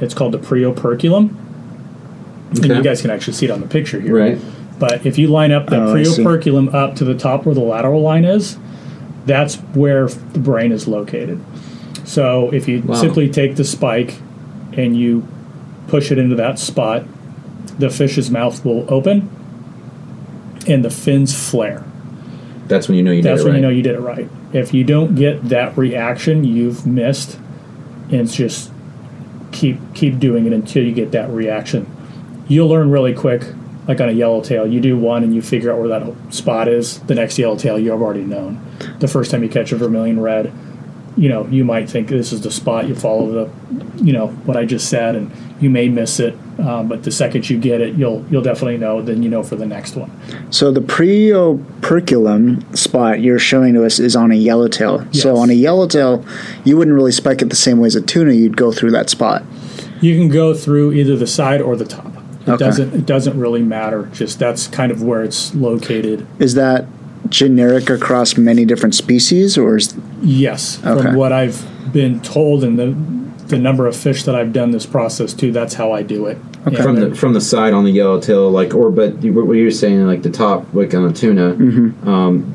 C: It's called the preoperculum. And you guys can actually see it on the picture here.
B: Right.
C: But if you line up the
A: Oh,
C: preoperculum up to the top where the lateral line is, that's where the brain is located. So if you
B: Wow.
C: simply take the spike and you push it into that spot, the fish's mouth will open and the fins flare.
B: That's when you know you
C: That's
B: did it right.
C: That's when you know you did it right. If you don't get that reaction, you've missed, and it's just keep keep doing it until you get that reaction. you'll learn really quick. Like on a yellowtail, you do one and you figure out where that spot is. The next yellowtail you've already known. The first time you catch a vermilion red, you know you might think this is the spot. You follow the, you know what I just said, and you may miss it. Um, but the second you get it, you'll you'll definitely know. Then you know for the next one.
A: So the preoperculum spot you're showing to us is on a yellowtail. So on a yellowtail, you wouldn't really spike it the same way as a tuna. You'd go through that spot.
C: You can go through either the side or the top. It
A: Okay.
C: doesn't it doesn't really matter. Just that's kind of where it's located.
A: Is that generic across many different species, or is
C: Yes,
A: Okay.
C: from what I've been told and the the number of fish that I've done this process to, that's how I do it.
A: Okay.
B: From the from the side on the yellowtail, like or but what you're saying, like the top, like on a tuna,
A: Mm-hmm.
B: um,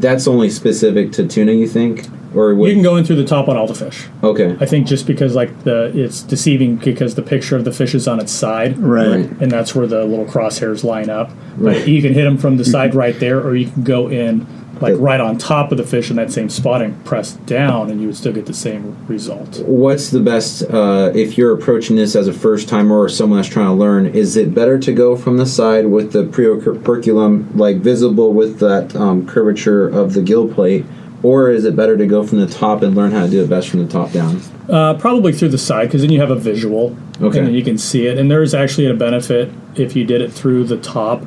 B: that's only specific to tuna, you think, or would,
C: you can go in through the top on all the fish.
B: okay,
C: I think just because like the it's deceiving because the picture of the fish is on its side,
A: right?
B: Right.
C: and that's where the little crosshairs line up.
B: Right.
C: But you can hit them from the side right there, or you can go in like right on top of the fish in that same spot and press down, and you would still get the same result.
B: What's the best uh, if you're approaching this as a first timer or someone that's trying to learn? Is it better to go from the side with the preoperculum like visible with that um, curvature of the gill plate, or is it better to go from the top and learn how to do it best from the top down?
C: Uh, probably through the side because then you have a visual
B: Okay.
C: and then you can see it. And there is actually a benefit if you did it through the top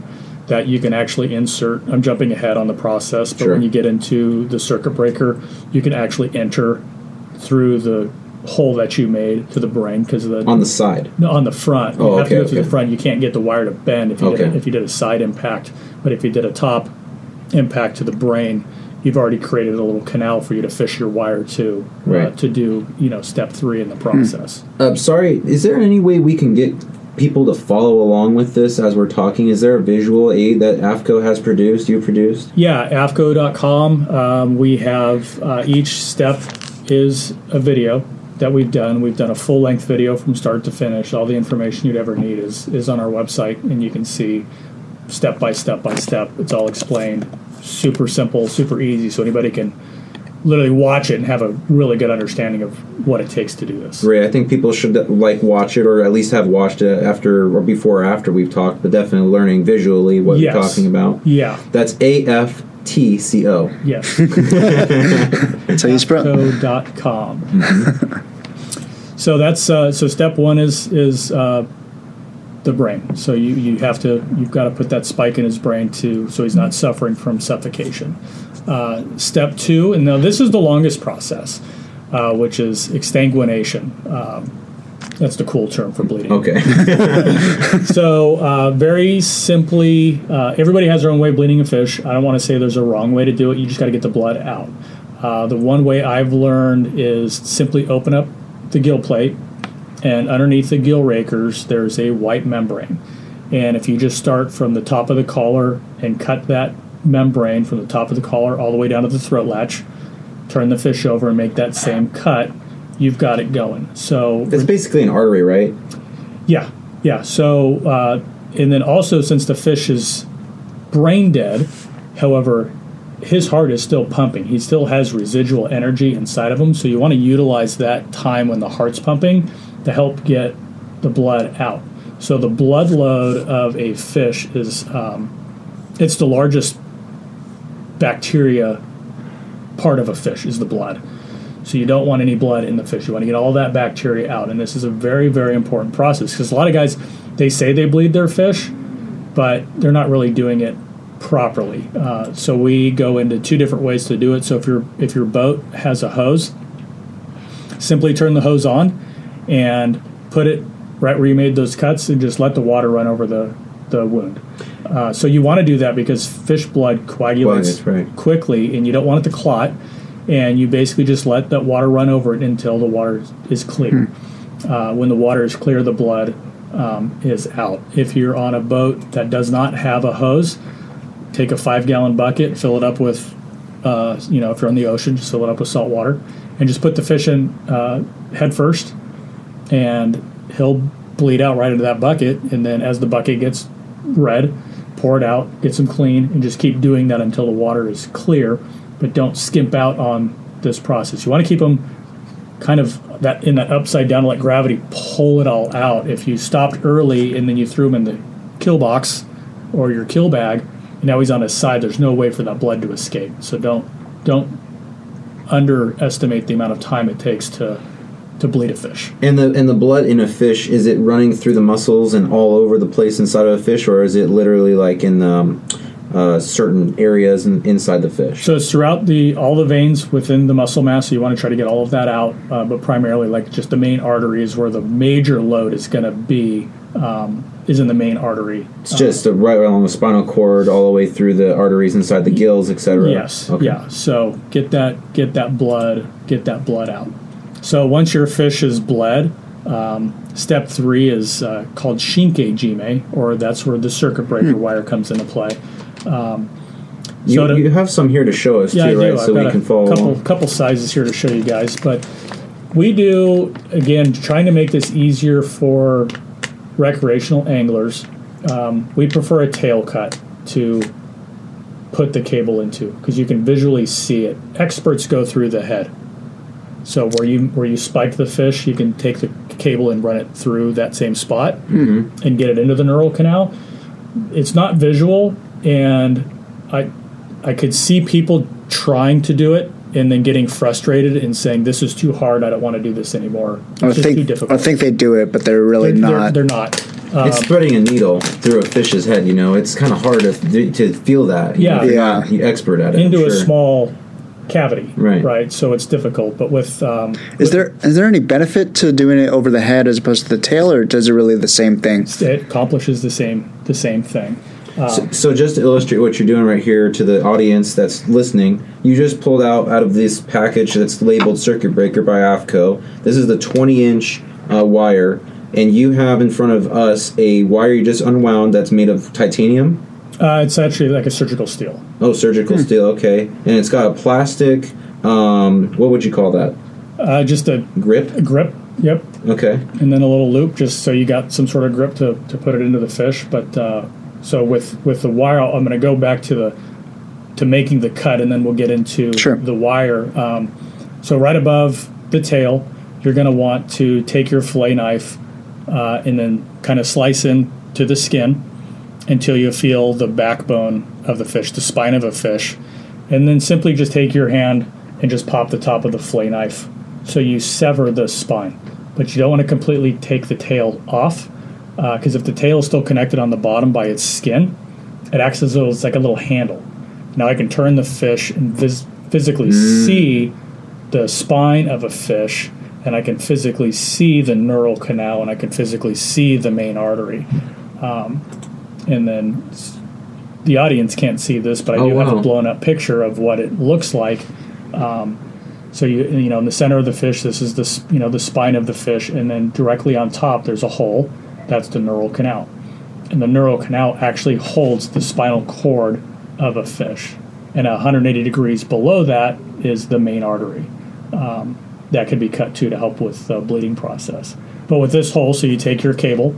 C: that you can actually insert. I'm jumping ahead on the process, but
B: Sure.
C: when you get into the circuit breaker, you can actually enter through the hole that you made to the brain because of the
B: On the side.
C: no, on the front. You
B: Oh,
C: have
B: okay,
C: to go through
B: okay.
C: the front. You can't get the wire to bend if you did
B: Okay.
C: a, if you did a side impact. But if you did a top impact to the brain, you've already created a little canal for you to fish your wire to uh, to do you know step three in the process.
B: Uh, sorry, is there any way we can get people to follow along with this as we're talking? Is there a visual aid that AFTCO has produced, you produced?
C: Yeah, AFTCO.com. Um, we have uh, each step is a video that we've done. We've done a full length video from start to finish. All the information you'd ever need is is on our website, and you can see step by step by step. It's all explained. Super simple, super easy, so anybody can literally watch it and have a really good understanding of what it takes to do this.
B: Great. I think people should like watch it or at least have watched it after or before or after we've talked, but definitely learning visually what
C: Yes.
B: you're talking about.
C: Yeah.
B: That's A F T C O.
C: Yes. [laughs]
A: That's how you spell.
C: co.com. so that's uh, so step one is is uh, the brain. So you, you have to you've got to put that spike in his brain to so he's not suffering from suffocation. Uh, step two, and now this is the longest process, uh, which is exsanguination. Um, that's the cool term for bleeding.
B: Okay. [laughs]
C: So, uh, very simply, uh, everybody has their own way of bleeding a fish. I don't want to say there's a wrong way to do it. You just got to get the blood out. Uh, the one way I've learned is simply open up the gill plate, and underneath the gill rakers, there's a white membrane. And if you just start from the top of the collar and cut that membrane from the top of the collar all the way down to the throat latch, turn the fish over and make that same cut, you've got it going. So
B: It's basically an artery, right?
C: yeah, yeah. So, uh, and then also since the fish is brain dead, however, his heart is still pumping. He still has residual energy inside of him. So you want to utilize that time when the heart's pumping to help get the blood out. So the blood load of a fish is um, it's the largest bacteria part of a fish is the blood. So you don't want any blood in the fish. You want to get all that bacteria out, and this is a very, very important process because a lot of guys they say they bleed their fish, but they're not really doing it properly. Uh, so we go into two different ways to do it. So if your if your boat has a hose, simply turn the hose on and put it right where you made those cuts, and just let the water run over the the wound. Uh, so you want to do that because fish blood coagulates
B: Coagulates, right.
C: quickly, and you don't want it to clot. And you basically just let that water run over it until the water is clear. Uh, when the water is clear, the blood um, is out. If you're on a boat that does not have a hose, take a five gallon bucket, fill it up with, uh, you know, if you're on the ocean, just fill it up with salt water, and just put the fish in uh, head first, and he'll bleed out right into that bucket. And then as the bucket gets red, pour it out, get some clean, and just keep doing that until the water is clear. But don't skimp out on this process. You want to keep them kind of that in that upside down let gravity pull it all out. If you stopped early and then you threw him in the kill box or your kill bag, and now he's on his side. There's no way for that blood to escape. So don't don't underestimate the amount of time it takes to to bleed a fish.
B: And the and the blood in a fish is it running through the muscles and all over the place inside of a fish, or is it literally like in um, uh, certain areas in, inside the fish?
C: So it's throughout the all the veins within the muscle mass. So you want to try to get all of that out, uh, but primarily like just the main arteries where the major load is going to be um, is in the main artery.
B: It's just right along the spinal cord, all the way through the arteries inside the gills, etc.
C: Yes.
B: Okay.
C: Yeah. So get that get that blood get that blood out. So once your fish is bled, um, step three is uh, called shinkei jime, or that's where the circuit breaker wire comes into play. Um,
B: You,
C: so to-
B: you have some here to show us
C: yeah,
B: too, right?
C: I've
B: So we can follow
C: couple
B: along.
C: couple sizes here to show you guys, but we do again trying to make this easier for recreational anglers. Um, we prefer a tail cut to put the cable into because you can visually see it. Experts go through the head. So where you where you spike the fish, you can take the cable and run it through that same spot and get it into the neural canal. It's not visual, and I I could see people trying to do it and then getting frustrated and saying, "This is too hard. I don't want to do this anymore. It's
A: I
C: just too
A: think I think they do it, but they're really
C: they're,
A: not.
C: They're, they're not. Um,
B: it's threading a needle through a fish's head. You know, it's kind of hard to to feel that. you
C: Yeah.
B: know, if you're
A: Yeah.
B: not expert at it.
C: into
B: I'm
C: a
B: sure.
C: small cavity,
B: Right.
C: Right. So it's difficult. But with um,
A: is there is there any benefit to doing it over the head as opposed to the tail, or does it really the same thing?
C: it accomplishes the same the same thing.
B: So, so just to illustrate what you're doing right here to the audience that's listening, you just pulled out out of this package that's labeled circuit breaker by AFTCO. This is the 20 inch uh, wire, and you have in front of us a wire you just unwound that's made of titanium.
C: Uh, it's actually like a surgical steel.
B: Oh, surgical steel. Okay, and it's got a plastic. Um, what would you call that?
C: Uh, just a,
B: Grip.
C: a grip. Yep.
B: Okay.
C: and then a little loop just so you got some sort of grip to, to put it into the fish but uh, so with with the wire i'm going to go back to the to making the cut and then we'll get into
A: Sure.
C: the wire um, so right above the tail you're going to want to take your fillet knife uh, and then kind of slice in to the skin until you feel the backbone of the fish the spine of a fish and then simply just take your hand and just pop the top of the fillet knife. So you sever the spine but you don't want to completely take the tail off because if the tail is still connected on the bottom by its skin it acts as though it's like a little handle. Now i can turn the fish and vis- physically see the spine of a fish and i can physically see the neural canal and i can physically see the main artery. Um, and then the audience can't see this but i
B: Oh,
C: do have a blown up picture of what it looks like um, so you you know in the center of the fish, this is the you know the spine of the fish, and then directly on top there's a hole. That's the neural canal, and the neural canal actually holds the spinal cord of a fish, and 180 degrees below that is the main artery. Um, that could be cut too to help with the bleeding process. But with this hole, so you take your cable.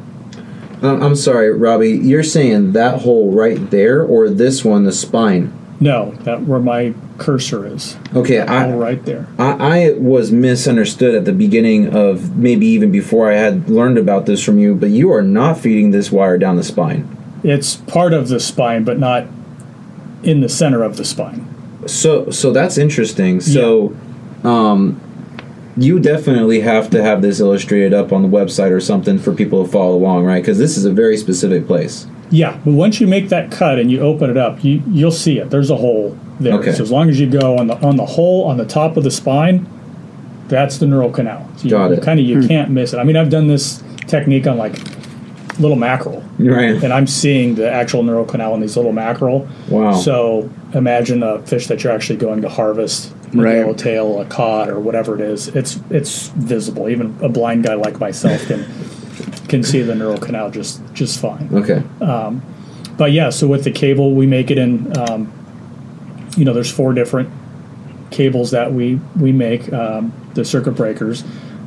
B: I'm sorry, Robby. You're saying that hole right there, or this one, the spine?
C: No, that where my cursor is.
B: Okay, I,
C: right there.
B: I, I was misunderstood at the beginning of maybe even before I had learned about this from you, but you are not feeding this wire down the spine.
C: It's part of the spine, but not in the center of the spine.
B: So so that's interesting. So um you definitely have to have this illustrated up on the website or something for people to follow along, right? Because this is a very specific place.
C: Yeah, but once you make that cut and you open it up, you you'll see it. There's a hole there.
B: Okay.
C: So as long as you go on the on the hole on the top of the spine, that's the neural canal. So you,
B: Got it.
C: Kind of you hmm. can't miss it. I mean, I've done this technique on like little mackerel,
B: Right.
C: and I'm seeing the actual neural canal in these little mackerel.
B: Wow.
C: So imagine a fish that you're actually going to harvest, a
A: Right.
C: yellowtail, a cod, or whatever it is. It's it's visible. Even a blind guy like myself can can see the neural canal just just fine.
B: Okay.
C: But yeah, so with the cable, we make it in. Um, you know, there's four different cables that we we make. Um, the circuit breakers.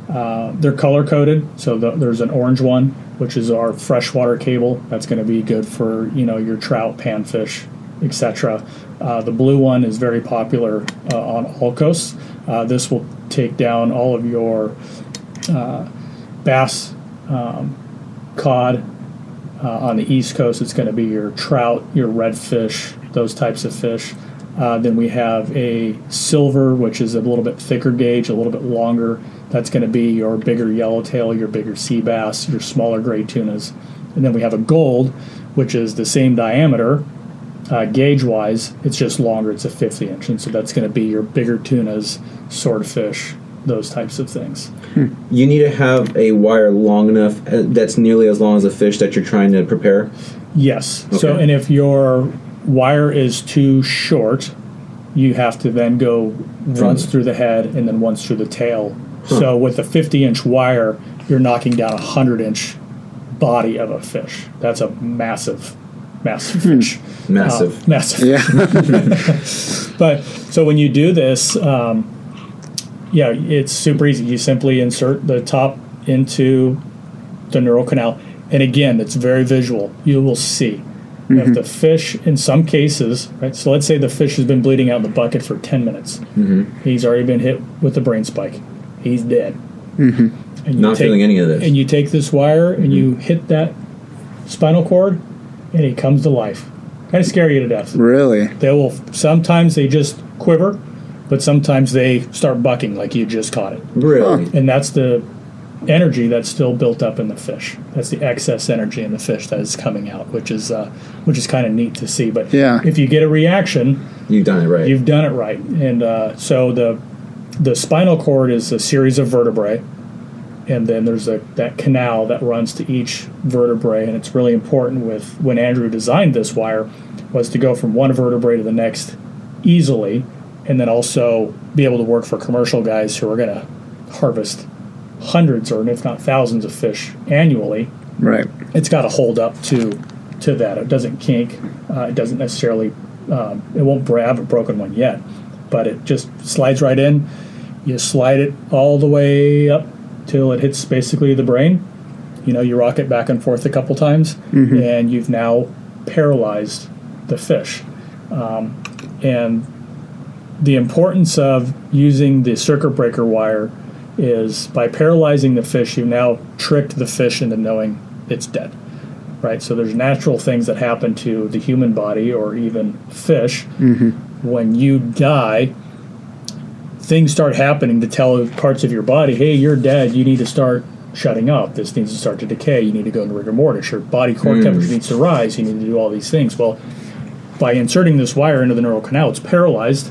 C: Uh, they're color coded, so the, there's an orange one, which is our freshwater cable. That's going to be good for you know your trout, panfish, etc. Uh, the blue one is very popular uh, on all coasts. Uh, this will take down all of your uh, bass, um, cod. Uh, on the east coast, it's going to be your trout, your redfish, those types of fish. Uh, then we have a silver, which is a little bit thicker gauge, a little bit longer. That's going to be your bigger yellowtail, your bigger sea bass, your smaller gray tunas. And then we have a gold, which is the same diameter, uh, gauge wise. It's just longer. It's a 50 inch. And so that's going to be your bigger tunas, swordfish, those types of things.
B: You need to have a wire long enough uh, that's nearly as long as the fish that you're trying to prepare.
C: Yes. So, and if your wire is too short, you have to then go once through the head and then once through the tail. So, with a 50 inch wire, you're knocking down a 100 inch body of a fish. That's a massive, massive hmm. fish.
B: Massive.
C: Uh, massive.
A: Yeah. [laughs]
C: But so when you do this, um, yeah, it's super easy. You simply insert the top into the neural canal, and again, it's very visual. You will see if mm-hmm. the fish, in some cases, right. So let's say the fish has been bleeding out in the bucket for ten minutes. Mm-hmm. He's already been hit with a brain spike. He's dead. Mm-hmm. And you
B: Not feeling any of this.
C: And you take this wire and you hit that spinal cord, and he comes to life. Kind of scare you to death
A: really?
C: they will sometimes they just quiver but sometimes they start bucking like you just caught it
B: Really?
C: and that's the energy that's still built up in the fish that's the excess energy in the fish that is coming out which is uh, which is kind of neat to see but
A: Yeah.
C: if you get a reaction
B: You've done it right.
C: you've done it right and uh, so the the spinal cord is a series of vertebrae and then there's a that canal that runs to each vertebrae and it's really important with when andrew designed this wire was to go from one vertebrae to the next easily and then also be able to work for commercial guys who are going to harvest hundreds or if not thousands of fish annually
A: Right.
C: it's got to hold up to to that. It doesn't kink. Uh, it doesn't necessarily. Um, it won't bra- have a broken one yet, but it just slides right in. You slide it all the way up till it hits basically the brain. You know, you rock it back and forth a couple times, and you've now paralyzed the fish. Um, and the importance of using the circuit breaker wire is by paralyzing the fish, you've now tricked the fish into knowing it's dead. Right? So there's natural things that happen to the human body or even fish. When you die, things start happening to tell parts of your body, hey, you're dead, you need to start shutting up. This needs to start to decay. You need to go into rigor mortis. Your body core temperature needs to rise. You need to do all these things. Well, by inserting this wire into the neural canal, it's paralyzed.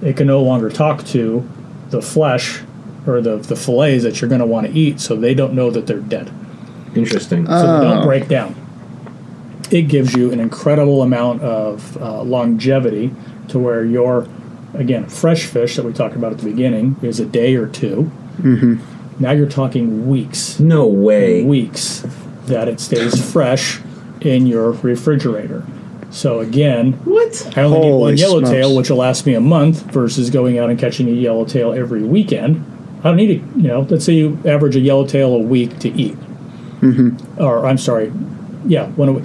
C: It can no longer talk to the flesh or the, the fillets that you're going to want to eat, so they don't know that they're dead.
B: Interesting.
C: So they
A: Oh.
C: don't break down. It gives you an incredible amount of uh, longevity to where your, again, fresh fish that we talked about at the beginning is a day or 2 Mm-hmm. Now you're talking weeks
B: no way.
C: weeks that it stays fresh in your refrigerator. So again,
B: What?
C: I only need one yellowtail,
A: smokes.
C: which will last me a month, versus going out and catching a yellowtail every weekend. I don't need to, you know, let's say you average a yellowtail a week to eat. Mm-hmm. Or, I'm sorry, yeah, one a week.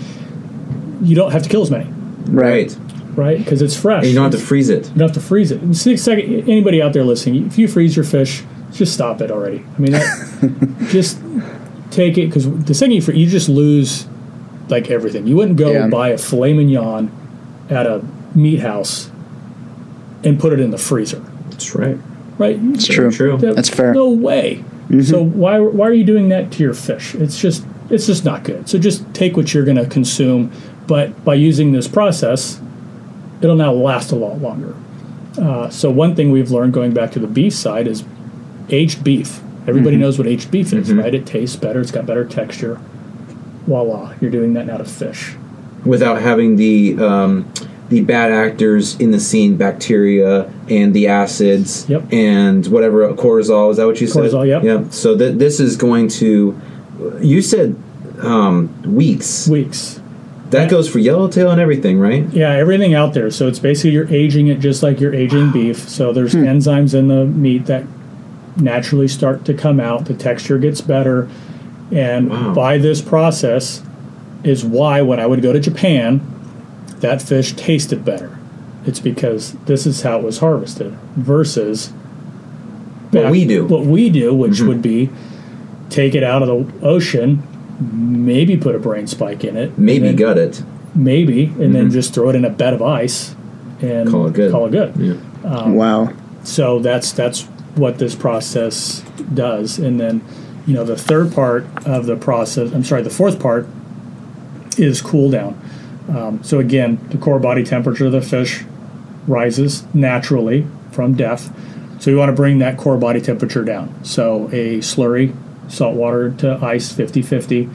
C: You don't have to kill as many,
B: Right.
C: Right? Because it's fresh.
B: And you don't have to freeze it.
C: You don't have to freeze it. And six second, anybody out there listening, if you freeze your fish, just stop it already. I mean, that, [laughs] just take it because the second you freeze, you just lose like everything. You wouldn't go
A: Yeah.
C: buy a filet mignon at a meat house and put it in the freezer,
B: That's right.
C: right?
A: It's true.
B: True.
C: That-
A: That's fair.
C: No way. Mm-hmm. So why why are you doing that to your fish? It's just it's just not good. So just take what you're going to consume, but by using this process, it'll now last a lot longer. Uh, so one thing we've learned going back to the beef side is aged beef. Everybody knows what aged beef is, right? It tastes better. It's got better texture. Voila, you're doing that now to fish.
B: Without having the um, the bad actors in the scene, bacteria and the acids
C: Yep.
B: and whatever cortisol. Is that what you said?
C: Cortisol, yep.
B: Yeah. So th- this is going to. You said um, weeks.
C: Weeks.
B: That goes for yellowtail and everything, right?
C: Yeah, everything out there. So it's basically you're aging it just like you're aging beef. So there's
B: Hmm.
C: enzymes in the meat that naturally start to come out. The texture gets better. And
B: Wow.
C: by this process is why when I would go to Japan, that fish tasted better. It's because this is how it was harvested versus
B: What we do.
C: What we do, which would be take it out of the ocean, maybe put a brain spike in it,
B: Maybe
C: then-
B: gut it.
C: maybe, and then just throw it in a bed of ice and
B: Call it good.
C: Call it good.
B: Yeah.
A: wow.
C: So that's that's what this process does, and then you know the third part of the process. I'm sorry, the fourth part is cool down. Um, so again, the core body temperature of the fish rises naturally from death. So we want to bring that core body temperature down. So a slurry, salt water to ice, 50-50.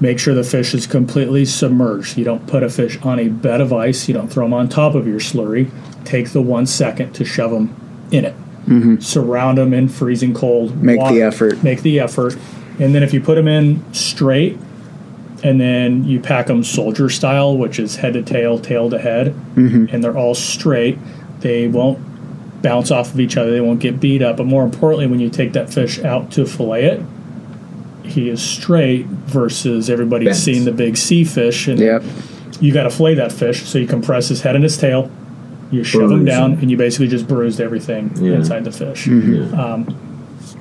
C: Make sure the fish is completely submerged. You don't put a fish on a bed of ice. You don't throw them on top of your slurry. Take the one second to shove them in it. Mm-hmm. Surround them in freezing cold.
A: Make the effort.
C: Make the effort. And then if you put them in straight, and then you pack them soldier style, which is head to tail, tail to head, mm-hmm. and they're all straight. They won't bounce off of each other. They won't get beat up. But more importantly, when you take that fish out to fillet it, he is straight versus everybody's
B: Bent.
C: seen the big sea fish, and
A: Yep.
C: you got to fillet that fish. So you compress his head and his tail, you shove him down, and you basically just bruised everything
B: Yeah.
C: inside the fish
B: Yeah.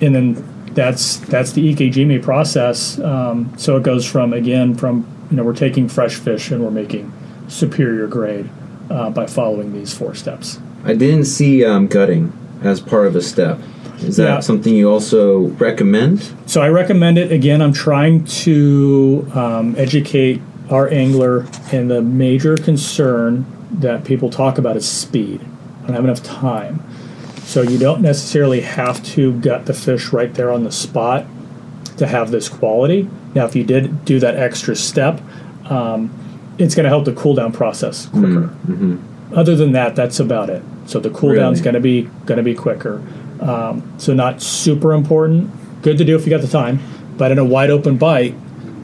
C: and then that's that's the Ike Jime process. Um, so it goes from again from you know we're taking fresh fish and we're making superior grade uh, by following these four steps.
B: I didn't see um, gutting as part of a step. Is that
C: Yeah.
B: something you also recommend?
C: So I recommend it. Again, I'm trying to um, educate our angler, and the major concern that people talk about is speed. I don't have enough time. So you don't necessarily have to gut the fish right there on the spot to have this quality. Now, if you did do that extra step, um, it's going to help the cool down process quicker. Other than that, that's about it. So the cool down's
B: Really?
C: going to be going to be quicker. Um, so not super important. Good to do if you got the time, but in a wide open bite,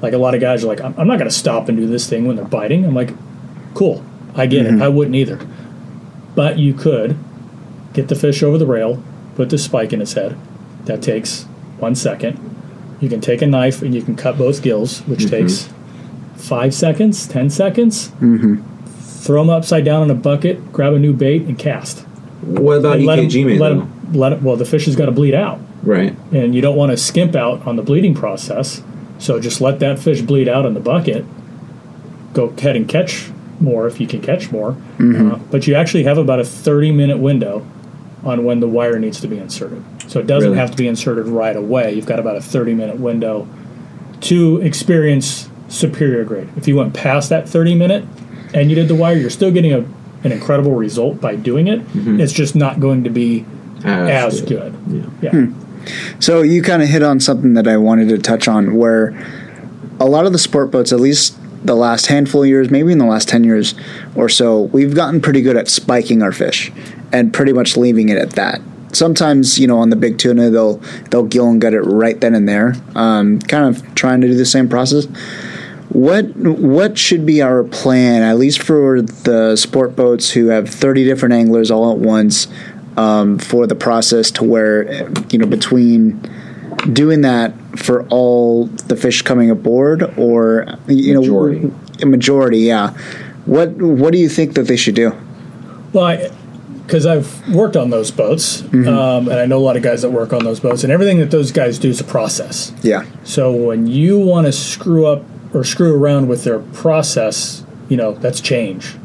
C: like a lot of guys are like, I'm, I'm not going to stop and do this thing when they're biting. I'm like, cool, I get it. I wouldn't either. But you could get the fish over the rail, put the spike in its head. That takes one second. You can take a knife and you can cut both gills, which takes five seconds, ten seconds. Mm-hmm. Throw them upside down in a bucket, grab a new bait, and cast.
B: What about
C: And let
B: EKG,
C: let
B: though?
C: 'em- let it, well, the fish has got to bleed out,
B: Right.
C: and you don't want to skimp out on the bleeding process. So just let that fish bleed out in the bucket. Go ahead and catch more if you can catch more. Uh, but you actually have about a 30 minute window on when the wire needs to be inserted. So it doesn't
B: Really?
C: have to be inserted right away. You've got about a 30 minute window to experience superior grade. If you went past that 30 minute and you did the wire, you're still getting a, an incredible result by doing it. It's just not going to be as, good.
B: Yeah.
C: Yeah.
A: So you kind of hit on something that I wanted to touch on, where a lot of the sport boats, at least the last handful of years, maybe in the last ten years or so, we've gotten pretty good at spiking our fish and pretty much leaving it at that. Sometimes, you know, on the big tuna, they'll they'll gill and gut it right then and there, um, kind of trying to do the same process. What what should be our plan, at least for the sport boats who have thirty different anglers all at once, um, for the process to where you know between doing that for all the fish coming aboard, or you
B: Majority.
A: know a majority, yeah. What what do you think that they should do?
C: Well, because I've worked on those boats,
B: Mm-hmm.
C: um, and I know a lot of guys that work on those boats, and everything that those guys do is a process.
A: Yeah,
C: So when you want to screw up or screw around with their process, you know that's change.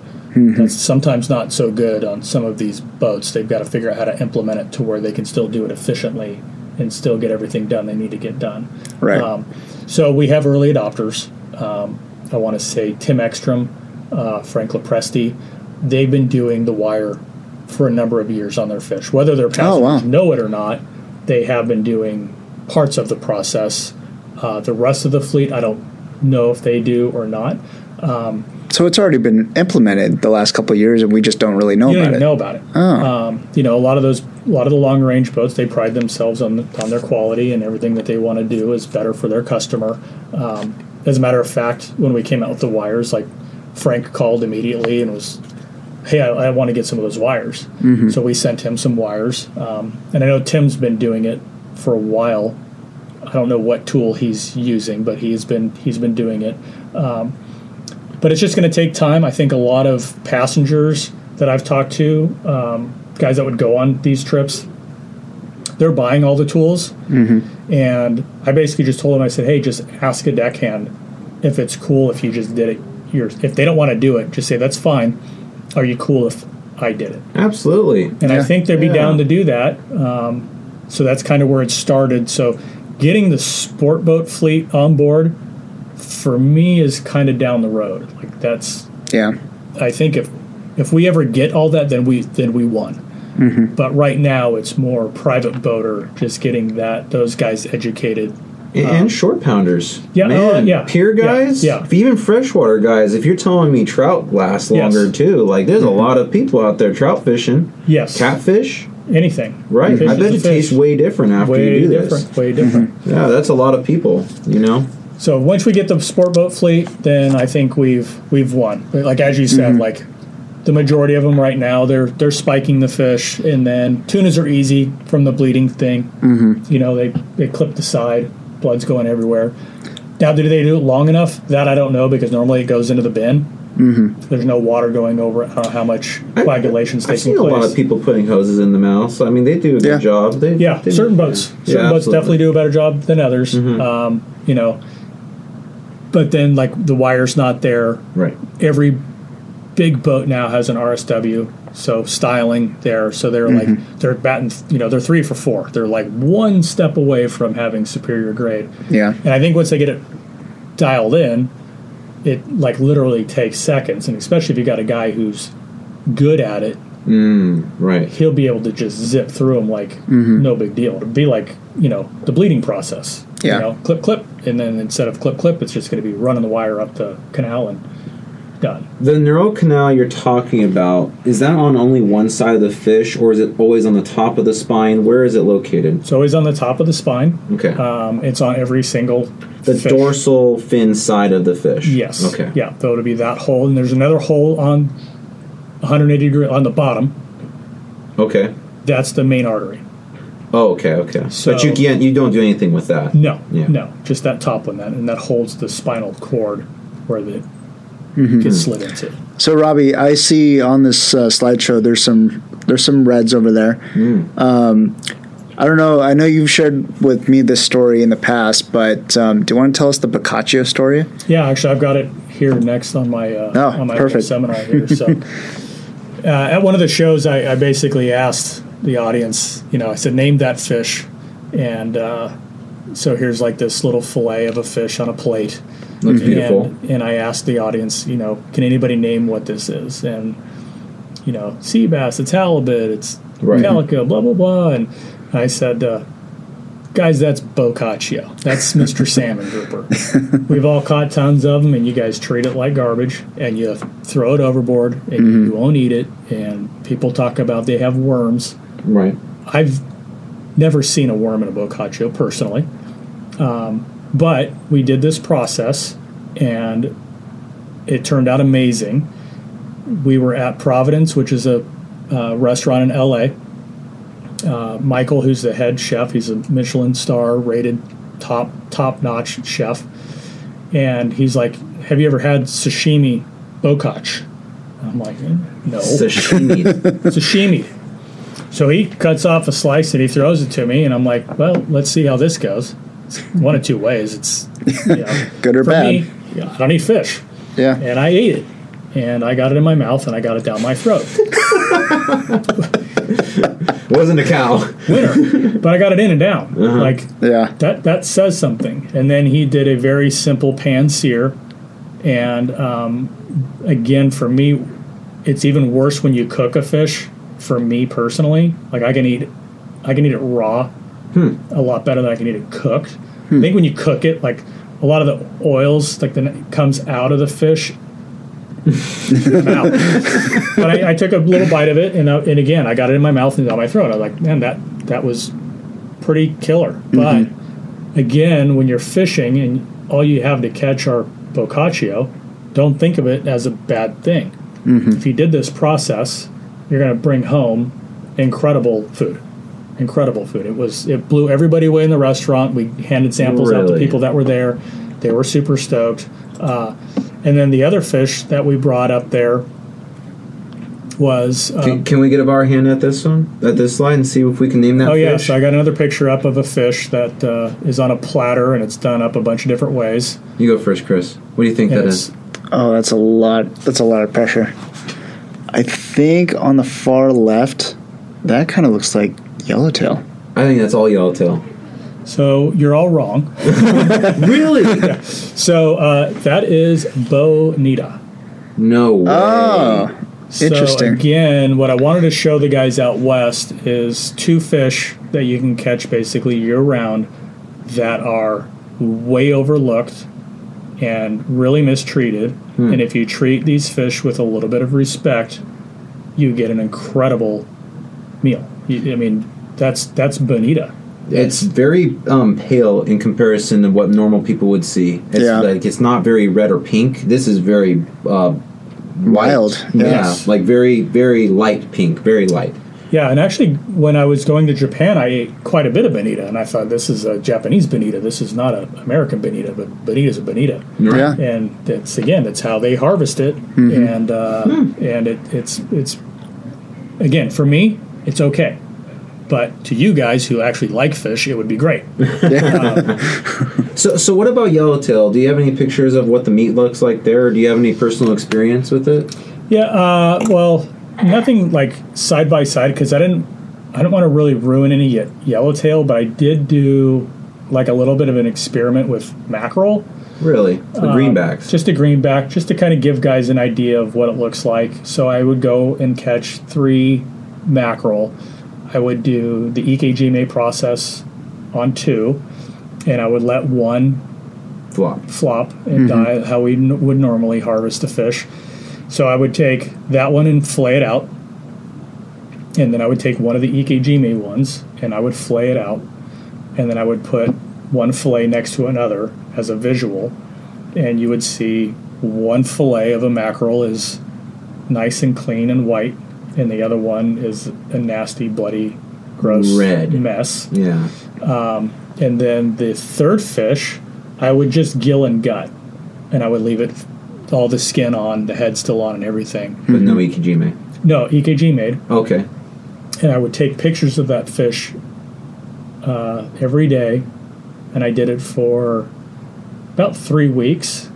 C: That's sometimes not so good on some of these boats. They've got to figure out how to implement it to where they can still do it efficiently and still get everything done they need to get done.
A: right.
C: Um, so we have early adopters. Um, I want to say Tim Ekstrom, uh, Frank LoPreste. They've been doing the wire for a number of years on their fish. Whether their passengers
A: wow.
C: know it or not, they have been doing parts of the process. Uh, the rest of the fleet, I don't know if they do or not.
A: so it's already been implemented the last couple of years, and we just don't really know
C: You
A: about it.
C: know about it.
A: Oh.
C: Um, you know, a lot of those, a lot of the long range boats, they pride themselves on the, on their quality and everything that they want to do is better for their customer. Um, as a matter of fact, when we came out with the wires, like Frank called immediately and was, "Hey, I, I want to get some of those wires." So we sent him some wires, um, and I know Tim's been doing it for a while. I don't know what tool he's using, but he's been he's been doing it. Um, but it's just going to take time. I think a lot of passengers that I've talked to, um, guys that would go on these trips, they're buying all the tools, and I basically just told them, I said, hey, just ask a deckhand if it's cool if you just did it. Your, if they don't want to do it, just say that's fine. Are you cool if I did it?
B: Absolutely.
C: And I think they'd be
B: Yeah.
C: down to do that. Um, so that's kind of where it started. So getting the sport boat fleet on board for me is kind of down the road. Like that's
A: Yeah.
C: I think if if we ever get all that, then we then we won.
A: Mm-hmm.
C: But right now, it's more private boater, just getting that those guys educated.
B: And, and short pounders.
C: Um, Yeah,
B: Man,
C: oh, yeah.
B: Pier guys.
C: yeah.
B: If even freshwater guys, if you're telling me trout last
C: Yes.
B: longer too, like there's
C: Mm-hmm.
B: a lot of people out there trout fishing.
C: Yes,
B: Catfish.
C: Anything.
B: Right.
C: Fish
B: I bet it
C: fish.
B: tastes way different after
C: way
B: you do
C: different.
B: this.
C: Way different. [laughs]
B: Yeah, that's a lot of people, you know?
C: So once we get the sport boat fleet, then I think we've we've won. Like as you said, like the majority of them right now, they're they're spiking the fish, and then tunas are easy from the bleeding thing. Mm-hmm. You know, they they clip the side, blood's going everywhere. Now, do they do it long enough? That I don't know because normally it goes into the bin. Mm-hmm. There's no water going over it. I don't know how much coagulation's
B: I've
C: taking
B: seen a
C: place.
B: lot of people putting hoses in the mouth. So, I mean, they do a good
A: Yeah.
B: job. They,
C: Yeah,
B: they-
C: certain boats.
B: Yeah,
C: certain boats
B: absolutely.
C: definitely do a better job than others. Um, you know, but then like the wire's not there.
B: Right.
C: Every big boat now has an RSW, so styling there. So they're
B: Mm-hmm.
C: like they're batting. You know, they're three for four. They're like one step away from having superior grade.
A: Yeah.
C: And I think once they get it dialed in, it like literally takes seconds. And especially if you got a guy who's good at it,
B: Mm, right.
C: he'll be able to just zip through them like no big deal. It'll be like you know the bleeding process.
A: Yeah.
C: You know, clip clip, and then instead of clip clip, it's just going to be running the wire up the canal and done.
B: The neural canal you're talking about, is that on only one side of the fish or is it always on the top of the spine? Where is it located?
C: It's always on the top of the spine.
B: Okay.
C: Um, it's on every single
B: the
C: fish.
B: dorsal fin side of the fish.
C: Yes.
B: Okay.
C: Yeah. So it'll be that hole, and there's another hole on 180 degree on the bottom.
B: Okay.
C: That's the main artery.
B: Oh, okay, okay.
C: So-
B: but you can't, you don't do anything with that.
C: No,
B: Yeah.
C: no, just that top one, that and that holds the spinal cord where the
B: Mm-hmm.
C: gets slid into.
A: So Robby, I see on this uh, slideshow there's some there's some reds over there.
B: Mm.
A: Um, I don't know. I know you've shared with me this story in the past, but um, do you want to tell us the Bocaccio story?
C: Yeah, actually, I've got it here next on my uh,
A: Oh,
C: on my
A: perfect.
C: seminar here. So, [laughs] uh, at one of the shows, I, I basically asked the audience, you know, I said, name that fish, and uh, so here's like this little fillet of a fish on a plate.
B: Looks beautiful.
C: And, and I asked the audience, you know, can anybody name what this is? And you know, sea bass, it's halibut, it's
B: Right.
C: calico, blah blah blah. And I said, uh, guys, that's Bocaccio. That's [laughs] Mr. Salmon Grouper. We've all caught tons of them, and you guys treat it like garbage, and you throw it overboard, and you won't eat it. And people talk about they have worms.
B: Right.
C: I've never seen a worm in a Bocaccio personally, um, but we did this process, and it turned out amazing. We were at Providence, which is a uh, restaurant in LA. Uh, Michael, who's the head chef, he's a Michelin star rated top top notch chef, and he's like, "Have you ever had sashimi bokach?" I'm like, "No."
B: Sashimi. [laughs]
C: sashimi. So he cuts off a slice and he throws it to me, and I'm like, well, let's see how this goes. It's one of two ways. It's you know, [laughs]
A: Good or bad?
C: me, yeah, I don't eat fish,
A: Yeah.
C: and I ate it, and I got it in my mouth and I got it down my throat. [laughs]
B: Wasn't a cow.
C: Winner, but I got it in and down. Like
A: Yeah.
C: that that says something. And then he did a very simple pan sear, and um, again for me, it's even worse when you cook a fish. For me personally, like I can eat, I can eat it raw, Hmm. a lot better than I can eat it cooked. Hmm. I think when you cook it, like a lot of the oils, like that comes out of the fish. [laughs] But I, I took a little bite of it, and uh, and again, I got it in my mouth and down my throat. I was like, man, that that was pretty killer. Mm-hmm. But again, when you're fishing and all you have to catch are bocaccio, don't think of it as a bad thing. Mm-hmm. If you did this process, you're going to bring home incredible food. Incredible food. It was it blew everybody away in the restaurant. We handed samples out to people that were there. They were super stoked. Uh, and then the other fish that we brought up there was. Um,
B: Can, can we get a bar hand at this one, at this slide, and see if we can name that
C: Oh
B: fish?
C: yeah, so I got another picture up of a fish that uh, is on a platter and it's done up a bunch of different ways.
B: you go first, Chris. What do you think
C: And
B: that
C: it's-
B: is?
A: Oh, that's a lot. That's a lot of pressure. I think on the far left, that kind of looks like yellowtail.
B: I think that's all yellowtail.
C: So you're all wrong. [laughs]
B: really?
C: So uh, that is bonita.
B: No way.
A: Oh,
C: So
A: interesting.
C: again, what I wanted to show the guys out west is two fish that you can catch basically year round that are way overlooked and really mistreated.
B: Hmm.
C: And if you treat these fish with a little bit of respect, you get an incredible meal. You, I mean, that's that's bonita.
B: It's very um, pale in comparison to what normal people would see. It's
A: Yeah.
B: like it's not very red or pink. This is very uh,
A: Wild.
B: Yeah,
C: yes.
B: like very very light pink, very light.
C: Yeah, and actually, when I was going to Japan, I ate quite a bit of bonita, and I thought this is a Japanese bonita. This is not an American bonita, but bonita's a bonita.
A: Yeah.
C: and that's again that's how they harvest it and uh, and it, it's it's again for me it's okay but to you guys who actually like fish it would be great [laughs]
B: So so what about yellowtail? Do you have any pictures of what the meat looks like there? Or do you have any personal experience with it?
C: yeah uh, well nothing like side by side because i didn't i don't want to really ruin any ye- yellowtail but i did do like a little bit of an experiment with mackerel
B: Really, the
C: Um,
B: greenbacks.
C: Just a greenback, just to kind of give guys an idea of what it looks like. So I would go and catch three mackerel. I would do the Ike Jime process on two, and I would let one
B: flop.
C: flop and mm-hmm. die how we n- would normally harvest a fish. So I would take that one and flay it out, and then I would take one of the Ike Jime ones and I would flay it out, and then I would put one fillet next to another as a visual, and you would see one fillet of a mackerel is nice and clean and white, and the other one is a nasty, bloody, gross
B: Red.
C: mess.
B: Yeah.
C: And then the third fish, I would just gill and gut, and I would leave it all the skin on, the head still on, and everything.
B: With no Ike Jime.
C: No, Ike Jime,
B: Okay.
C: and I would take pictures of that fish uh, every day, and I did it for about three weeks.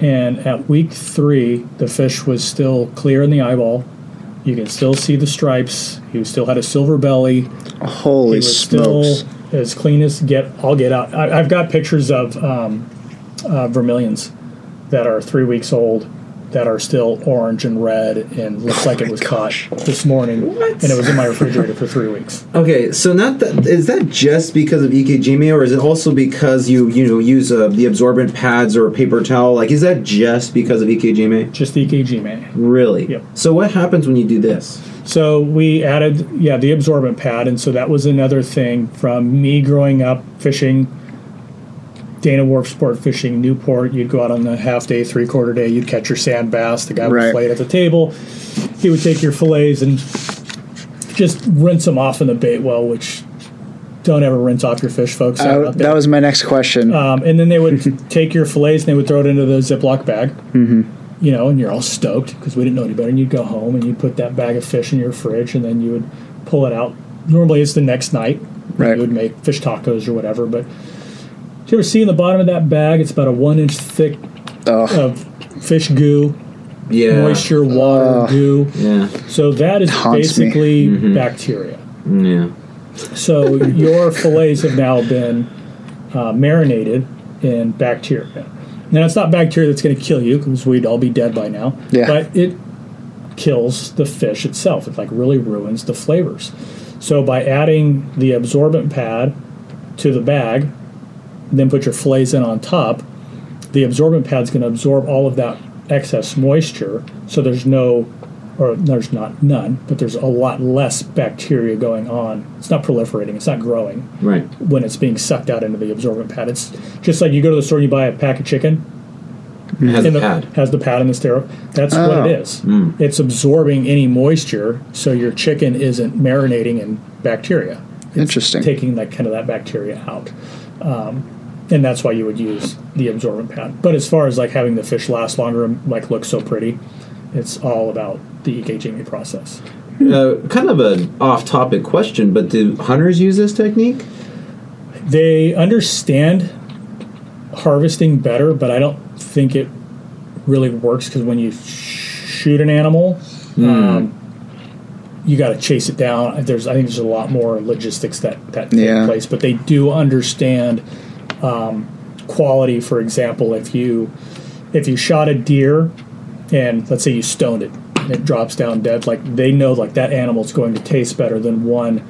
C: And at week three, the fish was still clear in the eyeball. You can still see the stripes. He still had a silver belly.
A: Holy
C: He was
A: smokes!
C: still as clean as get. I'll get out. I, I've got pictures of um, uh, vermilions that are three weeks old that are still orange and red and looks like it was caught this morning, and it was in my refrigerator for three weeks.
B: Okay, so not that is that just because of Ike Jime, or is it also because you you know use uh, the absorbent pads or a paper towel? Like, is that just because of Ike Jime?
C: Just the Ike Jime.
B: Really?
C: Yep.
B: So what happens when you do this?
C: So we added, yeah, the absorbent pad, and so that was another thing from me growing up fishing. Dana Wharf Sport Fishing, Newport. You'd go out on the half day, three quarter day. You'd catch your sand bass. The guy would
A: Right.
C: fillet it at the table. He would take your fillets and just rinse them off in the bait well, which don't ever rinse off your fish, folks. out-
A: I-
C: out there.
A: that was my next question.
C: Um, and then they would [laughs] take your fillets and they would throw it into the Ziploc bag. Mm-hmm. You know, and you're all stoked because we didn't know any better. And you'd go home and you'd put that bag of fish in your fridge and then you would pull it out. Normally it's the next night.
A: Right.
C: You would make fish tacos or whatever. But do you ever see in the bottom of that bag? It's about a one inch thick
A: oh,
C: of fish goo,
B: Yeah.
C: moisture, water, goo.
B: Yeah.
C: So that is
A: Haunts me.
C: basically
B: Mm-hmm.
C: bacteria.
B: Yeah.
C: So [laughs] your fillets have now been uh, marinated in bacteria. Now it's not bacteria that's going to kill you because we'd all be dead by now.
A: Yeah.
C: But it kills the fish itself. It like really ruins the flavors. So by adding the absorbent pad to the bag, then put your fillets in on top, the absorbent pad's going to absorb all of that excess moisture. So there's no, or there's not none, but there's a lot less bacteria going on. It's not proliferating. It's not growing
B: Right.
C: when it's being sucked out into the absorbent pad. It's just like you go to the store and you buy a pack of chicken.
B: It has a
C: and the,
B: pad.
C: Has the pad in the stereo. That's
A: Oh.
C: what it is. It's absorbing any moisture, so your chicken isn't marinating in bacteria.
A: It's interesting.
C: Taking that kind of that bacteria out. Um, and that's why you would use the absorbent pad. But as far as like having the fish last longer and like look so pretty, it's all about the Ike Jime process.
B: Uh, kind of an off-topic question, but do hunters use this technique?
C: They understand harvesting better, but I don't think it really works because when you sh- shoot an animal, um, you got to chase it down. There's, I think, there's a lot more logistics that that take
A: Yeah.
C: place, but they do understand um, quality. For example, if you if you shot a deer and let's say you stoned it and it drops down dead, like they know like that animal's going to taste better than one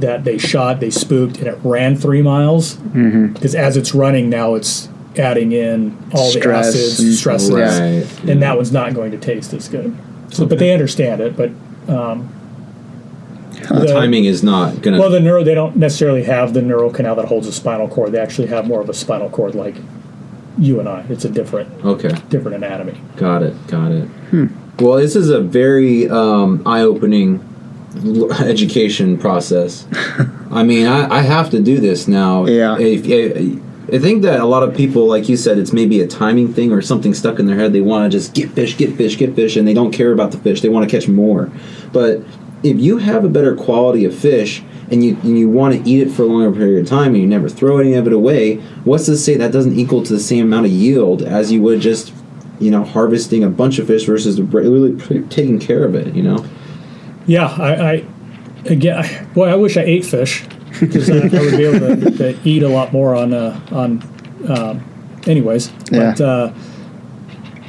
C: that they shot, they spooked, and it ran three miles because as it's running now, it's adding in all
A: Stress
C: the acids,
A: and-
C: stresses,
B: Right.
C: and that one's not going to taste as good. So, but they understand it. But
B: The timing is not gonna.
C: well, the neuro they don't necessarily have the neural canal that holds a spinal cord. They actually have more of a spinal cord like you and I. It's a different
B: okay.
C: different anatomy.
B: Got it. Got it. Well, this is a very um, eye-opening [laughs] education process. [laughs] I mean, I, I have to do this now.
A: Yeah.
B: If, if- I think that a lot of people, like you said, it's maybe a timing thing or something stuck in their head. They want to just get fish, get fish, get fish, and they don't care about the fish. They want to catch more. But if you have a better quality of fish and you and you want to eat it for a longer period of time and you never throw any of it away, what's to say that doesn't equal to the same amount of yield as you would just you know, harvesting a bunch of fish versus really taking care of it, you know?
C: Yeah, I, I again, I, boy, I wish I ate fish because I, I would be able to, to eat a lot more on uh, on. Um, anyways,
A: Yeah.
C: but uh,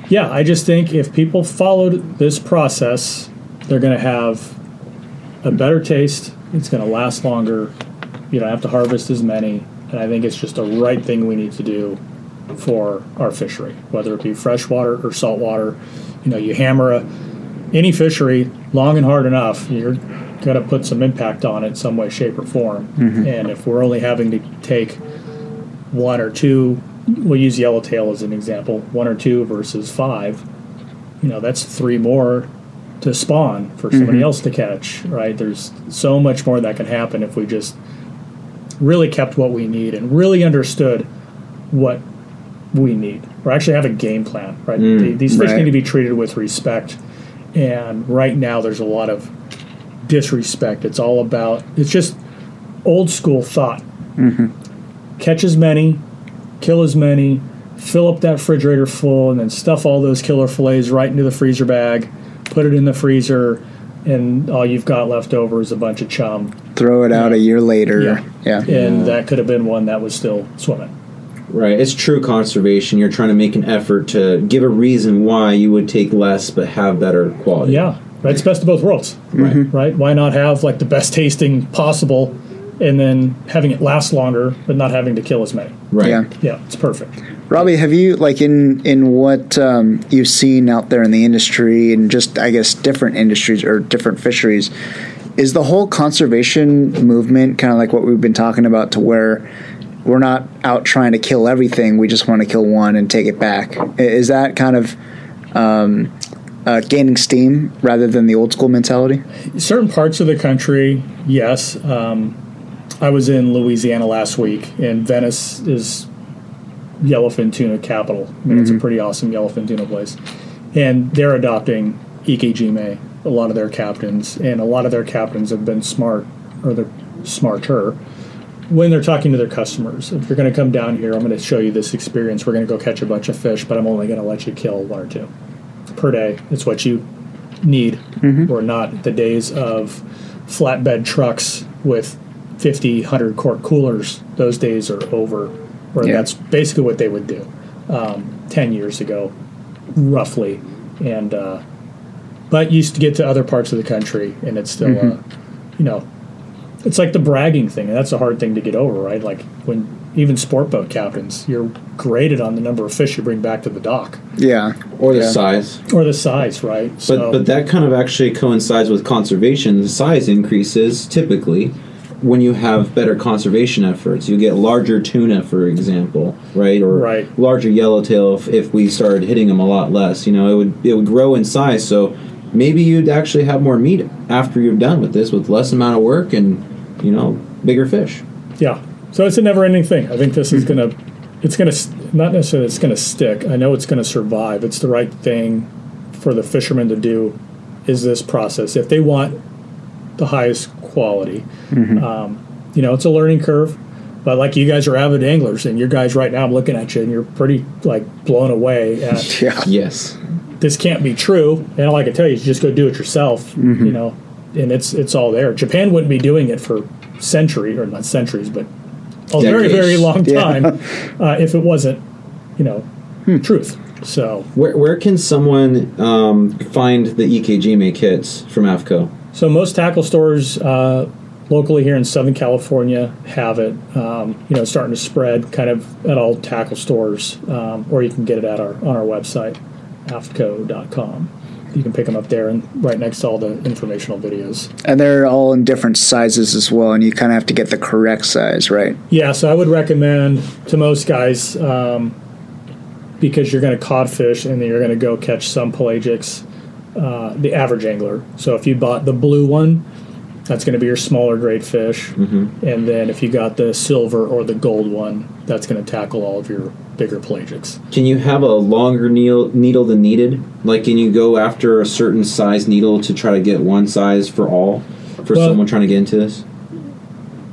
C: yeah, I just think if people followed this process, they're going to have a better taste. It's going to last longer. You don't have to harvest as many, and I think it's just a right thing we need to do for our fishery, whether it be freshwater or saltwater. You know, you hammer a any fishery long and hard enough, you're going to put some impact on it some way, shape, or form. Mm-hmm. And if we're only having to take one or two, we'll use yellowtail as an example, one or two versus five, you know, that's three more to spawn for somebody mm-hmm. else to catch, right? There's so much more that can happen if we just really kept what we need and really understood what we need, or actually have a game plan, right? Mm, the- These fish
A: right.
C: need to be treated with respect, and right now there's a lot of disrespect. It's all about it's just old school thought. Mm-hmm. Catch as many, kill as many, fill up that refrigerator full, and then stuff all those killer fillets right into the freezer bag, put it in the freezer, and all you've got left over is a bunch of chum.
A: Throw it out a year later.
C: Yeah.
A: Yeah.
C: And that could have been one that was still swimming.
B: Right. It's true conservation. You're trying to make an effort to give a reason why you would take less but have better quality.
C: Yeah, right. It's best of both worlds, mm-hmm.
B: Right.
C: right? Why not have like the best tasting possible, and then having it last longer, but not having to kill as many?
B: Right.
A: Yeah.
C: Yeah, it's perfect.
A: Robby, have you like in in what um, you've seen out there in the industry and just I guess different industries or different fisheries? Is the whole conservation movement kind of like what we've been talking about, to where we're not out trying to kill everything, we just want to kill one and take it back? Is that kind of um, uh, gaining steam rather than the old school mentality?
C: Certain parts of the country, yes. Um, I was in Louisiana last week, and Venice is yellowfin tuna capital. I mean, it's a mm-hmm. pretty awesome yellowfin tuna place, and they're adopting Ike Jime. A lot of their captains, and a lot of their captains have been smart, or they're smarter when they're talking to their customers. If you're going to come down here, I'm going to show you this experience. We're going to go catch a bunch of fish, but I'm only going to let you kill one or two per day. It's what you need. Mm-hmm. We're not the days of flatbed trucks with 50, 100 quart coolers. Those days are over. Where
A: Yeah.
C: that's basically what they would do um, 10 years ago, roughly. And, uh, but used to get to other parts of the country, and it's still, uh, you know, it's like the bragging thing, and that's a hard thing to get over, right? Like when even sport boat captains, you're graded on the number of fish you bring back to the dock
A: Yeah.
B: Or the
A: Yeah.
B: size.
C: or the size, right?
B: But but that kind of actually coincides with conservation. The size increases typically when you have better conservation efforts. You get larger tuna, for example, right? Or
C: Right.
B: larger yellowtail if, if we started hitting them a lot less. You know, it would it would grow in size. So maybe you'd actually have more meat after you're done with this, with less amount of work and you know bigger fish.
C: yeah. So it's a never-ending thing. I think this is going to it's going to not necessarily it's going to stick. I know it's going to survive. It's the right thing for the fishermen to do. Is this process if they want the highest quality? Um, you know, it's a learning curve. But like you guys are avid anglers, and your guys right now, I'm looking at you, and you're pretty like blown away at [laughs]
A: Yeah.
B: Yes.
C: this can't be true. And all I can tell you is just go do it yourself. You know, and it's it's all there. Japan wouldn't be doing it for century or not centuries, but a very
B: Decades.
C: very long
A: Yeah.
C: time [laughs] uh, if it wasn't, you know, truth. So
B: Where, where can someone um, find the Ike Jime kits from AFTCO?
C: So most tackle stores. Uh, Locally here in Southern California, have it. Um, you know, starting to spread kind of at all tackle stores, um, or you can get it at our on our website, aftco.com. You can pick them up there and right next to all the informational videos.
A: And they're all in different sizes as well, and you kind of have to get the correct size, right?
C: Yeah, so I would recommend to most guys um, because you're going to codfish and then you're going to go catch some pelagics, uh, the average angler. So if you bought the blue one, that's going to be your smaller grade fish. And then if you got the silver or the gold one, that's going to tackle all of your bigger pelagics.
B: Can you have a longer needle, needle than needed? Like, can you go after a certain size needle to try to get one size for all for
C: Well-
B: someone trying to get into this?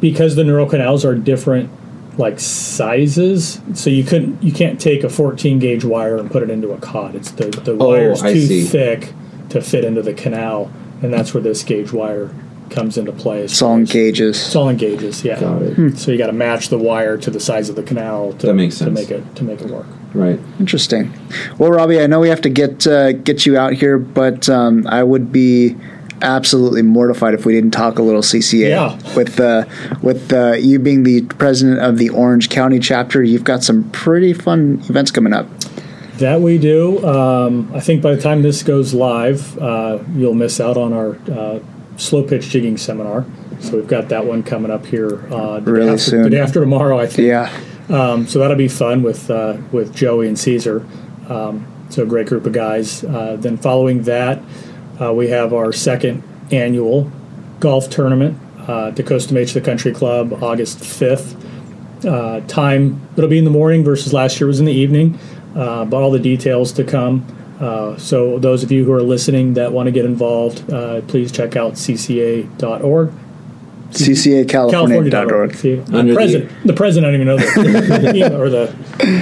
C: because the neural canals are different like sizes so you couldn't you can't take a 14 gauge wire and put it into a cod it's the the
B: Oh,
C: wire's
B: I
C: too
B: see.
C: thick to fit into the canal and that's where this gauge wire comes into play as
A: It's all in gauges.
C: it's all in gauges yeah
B: Got it.
C: so you got to match the wire to the size of the canal to,
B: That makes
C: to make it to make it work
B: Right.
A: Interesting. Well, Robby, I know we have to get uh, get you out here, but um, I would be absolutely mortified if we didn't talk a little CCA.
C: Yeah.
A: With uh, with uh, you being the president of the Orange County chapter, you've got some pretty fun events coming up.
C: That we do. Um, I think by the time this goes live, uh, you'll miss out on our uh, slow pitch jigging seminar. So we've got that one coming up here uh, the,
A: Really
C: after,
A: soon.
C: the day after tomorrow, I think.
A: Yeah.
C: Um, so that'll be fun with uh, with Joey and Caesar. Um, so a great group of guys. Uh, then following that, uh, we have our second annual golf tournament uh, Costa Mesa Country Club, August fifth. Uh, time it'll be in the morning versus last year was in the evening, uh, but all the details to come. Uh, so those of you who are listening that want to get involved, uh, please check out cca.org.
A: CCACalifornia.org.
C: See, the
B: Under the-
C: president, the, president, I don't even know the email or the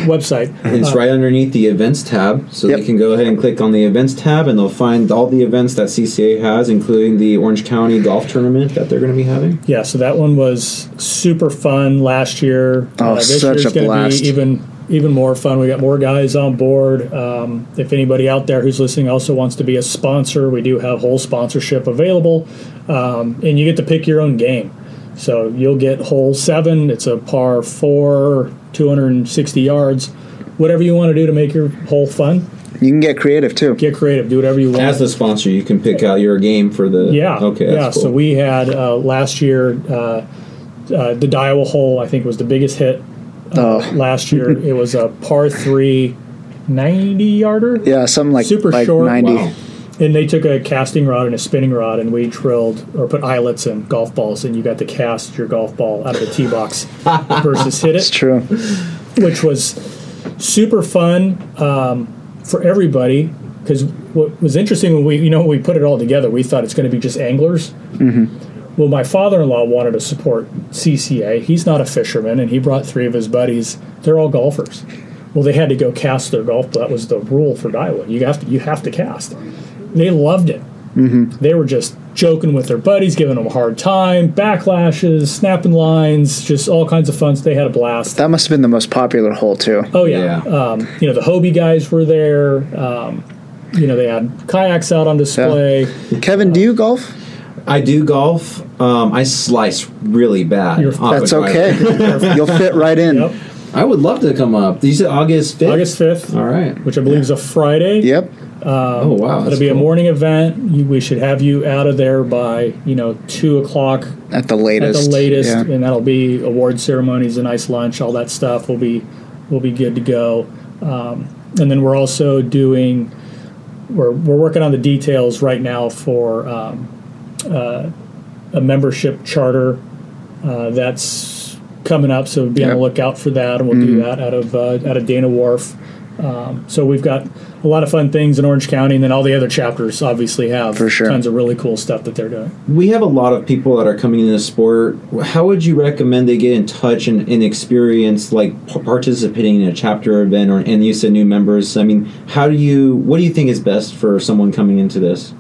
C: website.
B: It's
C: Uh,
B: right underneath the events tab, so
A: Yep.
B: they can go ahead and click on the events tab, and they'll find all the events that CCA has, including the Orange County Golf Tournament that they're going to be having.
C: Yeah, so that one was super fun last year.
A: Oh,
C: this
A: such
C: year's
A: a
C: gonna
A: blast.
C: Be even even more fun. We got more guys on board. Um, if anybody out there who's listening also wants to be a sponsor, we do have whole sponsorship available, um, and you get to pick your own game. So you'll get hole seven. It's a par four, 260 yards. Whatever you want to do to make your hole fun,
A: You can get creative too.
C: get creative. Do whatever you want.
B: As the sponsor, you can pick out your game for the.
C: Yeah.
B: Okay.
C: yeah.
B: That's cool.
C: So we had uh, last year uh, uh, the Daiwa hole. I think was the biggest hit uh,
A: Oh. [laughs]
C: last year. it was a par three, 90 yarder,
A: Yeah, something like
C: Super
A: like
C: short.
A: 90.
B: Wow.
C: and they took a casting rod and a spinning rod, and we drilled or put eyelets in golf balls, and you got to cast your golf ball out of the tee box [laughs] versus hit
A: It's
C: it,
A: true.
C: which was super fun um, for everybody. Because what was interesting when we, you know, when we put it all together, we thought it's going to be just anglers. Well, my father-in-law wanted to support CCA. He's not a fisherman, and he brought three of his buddies. They're all golfers. Well, they had to go cast their golf. That was the rule for Daiwa. You have to you have to cast. They loved it. Mm-hmm. They were just joking with their buddies, giving them a hard time, backlashes, snapping lines, just all kinds of fun. They had a blast.
A: That must have been the most popular hole too.
C: Oh yeah,
B: Yeah.
C: Um, you know the Hobie guys were there. Um, you know they had kayaks out on display.
A: Kevin, do you golf?
B: I do golf. Um, I slice really bad.
C: You're-
A: That's okay. [laughs] You'll fit right in.
C: Yep,
B: I would love to come up. You said August fifth.
C: August fifth,
B: All right.
C: which I believe is a Friday.
A: Yep.
B: oh wow.
C: It'll
B: that's
C: be a morning event. You, we should have you out of there by you know two o'clock
A: At the latest.
C: at the latest,
A: Yeah.
C: and that'll be award ceremonies, a nice lunch, all that stuff. will be will be good to go. Um, and then we're also doing we're we're working on the details right now for um, uh, a membership charter. Uh, that's coming up, so be on the lookout for that, and we'll do that out of uh, out of Dana Wharf. Um, so we've got a lot of fun things in Orange County, and then all the other chapters obviously have
A: For sure.
C: tons of really cool stuff that they're doing.
B: We have a lot of people that are coming into the sport. How would you recommend they get in touch and, and experience like p- participating in a chapter event or and you said new members? I mean, how do you what do you think is best for someone coming into this?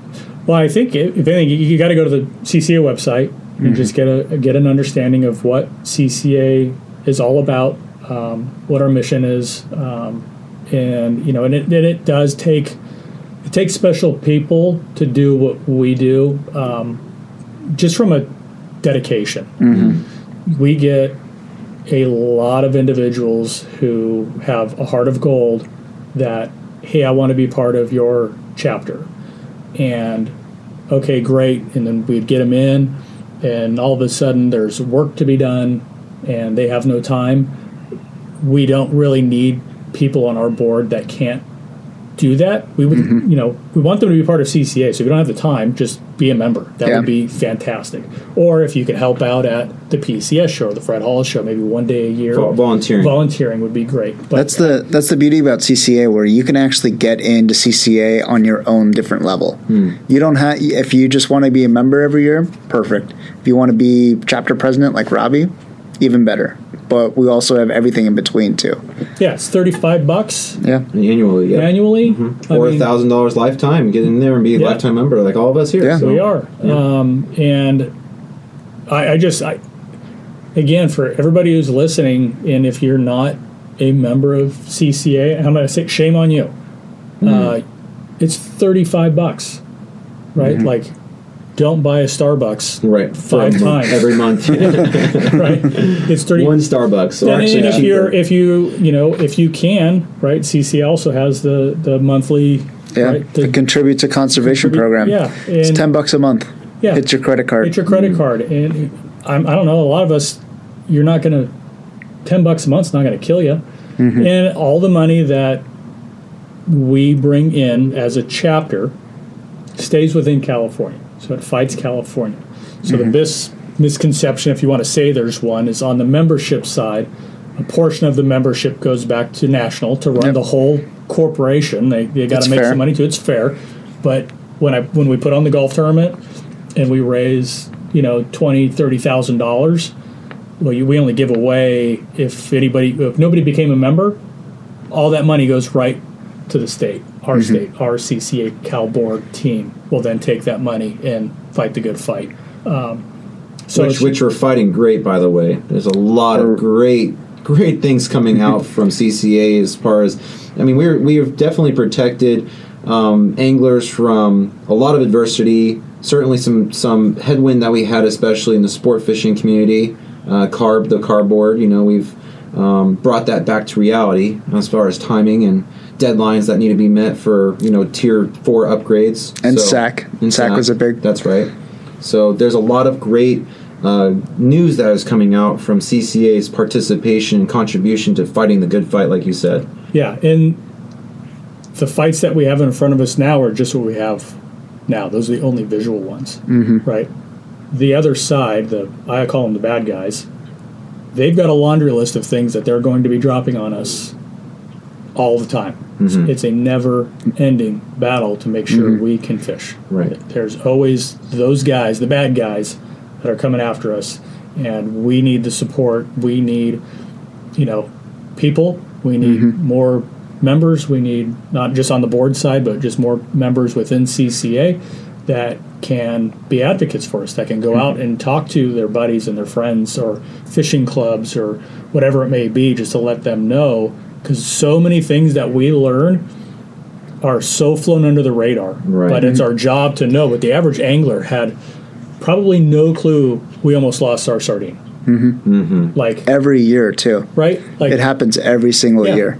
C: Well, I think if if anything, you, you got to go to the CCA website and just get a get an understanding of what CCA is all about, um, what our mission is, um, and you know, and it, and it does take it takes special people to do what we do, um, just from a dedication. We get a lot of individuals who have a heart of gold that hey, I want to be part of your chapter and okay, great. And then we'd get them in, and all of a sudden there's work to be done, and they have no time. We don't really need people on our board that can't do that. We would, mm-hmm. you know, we want them to be part of CCA. So if you don't have the time, just be a member. That
A: Yeah.
C: would be fantastic. Or if you could help out at the PCS show, or the Fred Hall show, maybe one day a year.
B: Vol- volunteering.
C: Volunteering would be great. But
A: That's the that's the beauty about CCA, where you can actually get into CCA on your own different level. Hmm. You don't have if you just want to be a member every year, perfect. If you want to be chapter president like Robby, even better. But we also have everything in between too.
C: yeah, it's thirty five bucks
A: Yeah,
B: Annually, yeah.
C: annually. I
B: or a thousand dollars lifetime. Get in there and be a
C: Yeah.
B: lifetime member, like all of us here.
A: Yeah.
B: So-
C: We are. Um, and I, I just, I, again, for everybody who's listening, and if you're not a member of CCA, I'm going to say shame on you. Uh, it's 35 bucks, right? Like, don't buy a Starbucks,
B: Right,
C: Five times.
B: every month. [laughs]
C: right? It's 30.
B: One Starbucks, or
C: and,
B: actually
C: and if you're, if you, you know, if you can, right? CCA also has the the monthly,
A: yeah.
C: right?
A: the
C: The,
A: contribute to conservation
C: Contribute-
A: program.
C: yeah,
A: it's ten bucks a month.
C: yeah,
A: Hits your credit card.
C: Get your credit mm. card, and I'm, I don't know. A lot of us, you're not going to. Ten bucks a month's not going to kill you, mm-hmm. and all the money that we bring in as a chapter stays within California, so it fights California. So the mm-hmm. mis- misconception, if you want to say there's one, is on the membership side. A portion of the membership goes back to national to run
A: Yep.
C: the whole corporation. They, they got to make
A: fair.
C: some money too. It's fair, but when I when we put on the golf tournament and we raise you know twenty thirty thousand dollars, well, you, we only give away if anybody if nobody became a member, all that money goes right to the state. Our
A: Mm-hmm.
C: state, our CCA Cal board team will then take that money and fight the good fight. Um, so
B: which, which we're fighting great, by the way. There's a lot of great, great things coming out [laughs] from CCA as far as, I mean, we're we have definitely protected um, anglers from a lot of adversity. Certainly, some some headwind that we had, especially in the sport fishing community. Uh, carb the cardboard, you know, we've um, brought that back to reality as far as timing and deadlines that need to be met for you know tier four upgrades
A: And
B: So-
A: SAC.
B: and
A: SAC was a big-
B: that's right. So there's a lot of great uh, news that is coming out from CCA's participation and contribution to fighting the good fight, like you said.
C: Yeah, and the fights that we have in front of us now are just what we have now. Those are the only visual ones, mm-hmm. right? The other side, the I call them the bad guys. They've got a laundry list of things that they're going to be dropping on us all the time. It's, mm-hmm. it's a never-ending battle to make sure mm-hmm. we can fish.
B: Right.
C: There's always those guys, the bad guys, that are coming after us, and we need the support. We need, you know, people. We need mm-hmm. more members. We need not just on the board side, but just more members within CCA that can be advocates for us. That can go out and talk to their buddies and their friends, or fishing clubs, or whatever it may be, just to let them know. Because so many things that we learn are so flown under the radar.
B: Right.
C: But it's our job to know. But the average angler had probably no clue we almost lost our sardine. Mm-hmm. Like,
A: Every year too.
C: right? Like
A: It happens every single
C: Yeah.
A: year.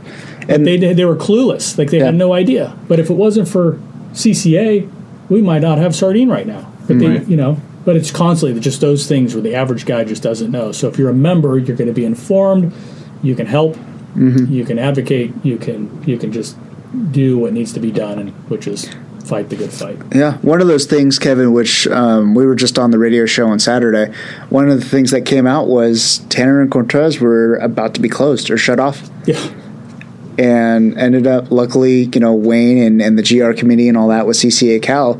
A: And
C: they they were clueless. Like they
A: Yeah.
C: had no idea. But if it wasn't for CCA, we might not have sardine right now. But they, you know, but it's constantly just those things where the average guy just doesn't know. So if you're a member, you're going to be informed. You can help.
A: Mm-hmm.
C: You can advocate. You can you can just do what needs to be done, and which is fight the good fight.
A: Yeah, one of those things, Kevin, which um, we were just on the radio show on Saturday. One of the things that came out was Tanner and Cortez were about to be closed or shut off,
C: Yeah.
A: and ended up, luckily, you know, Wayne and, and the GR committee and all that with CCA Cal,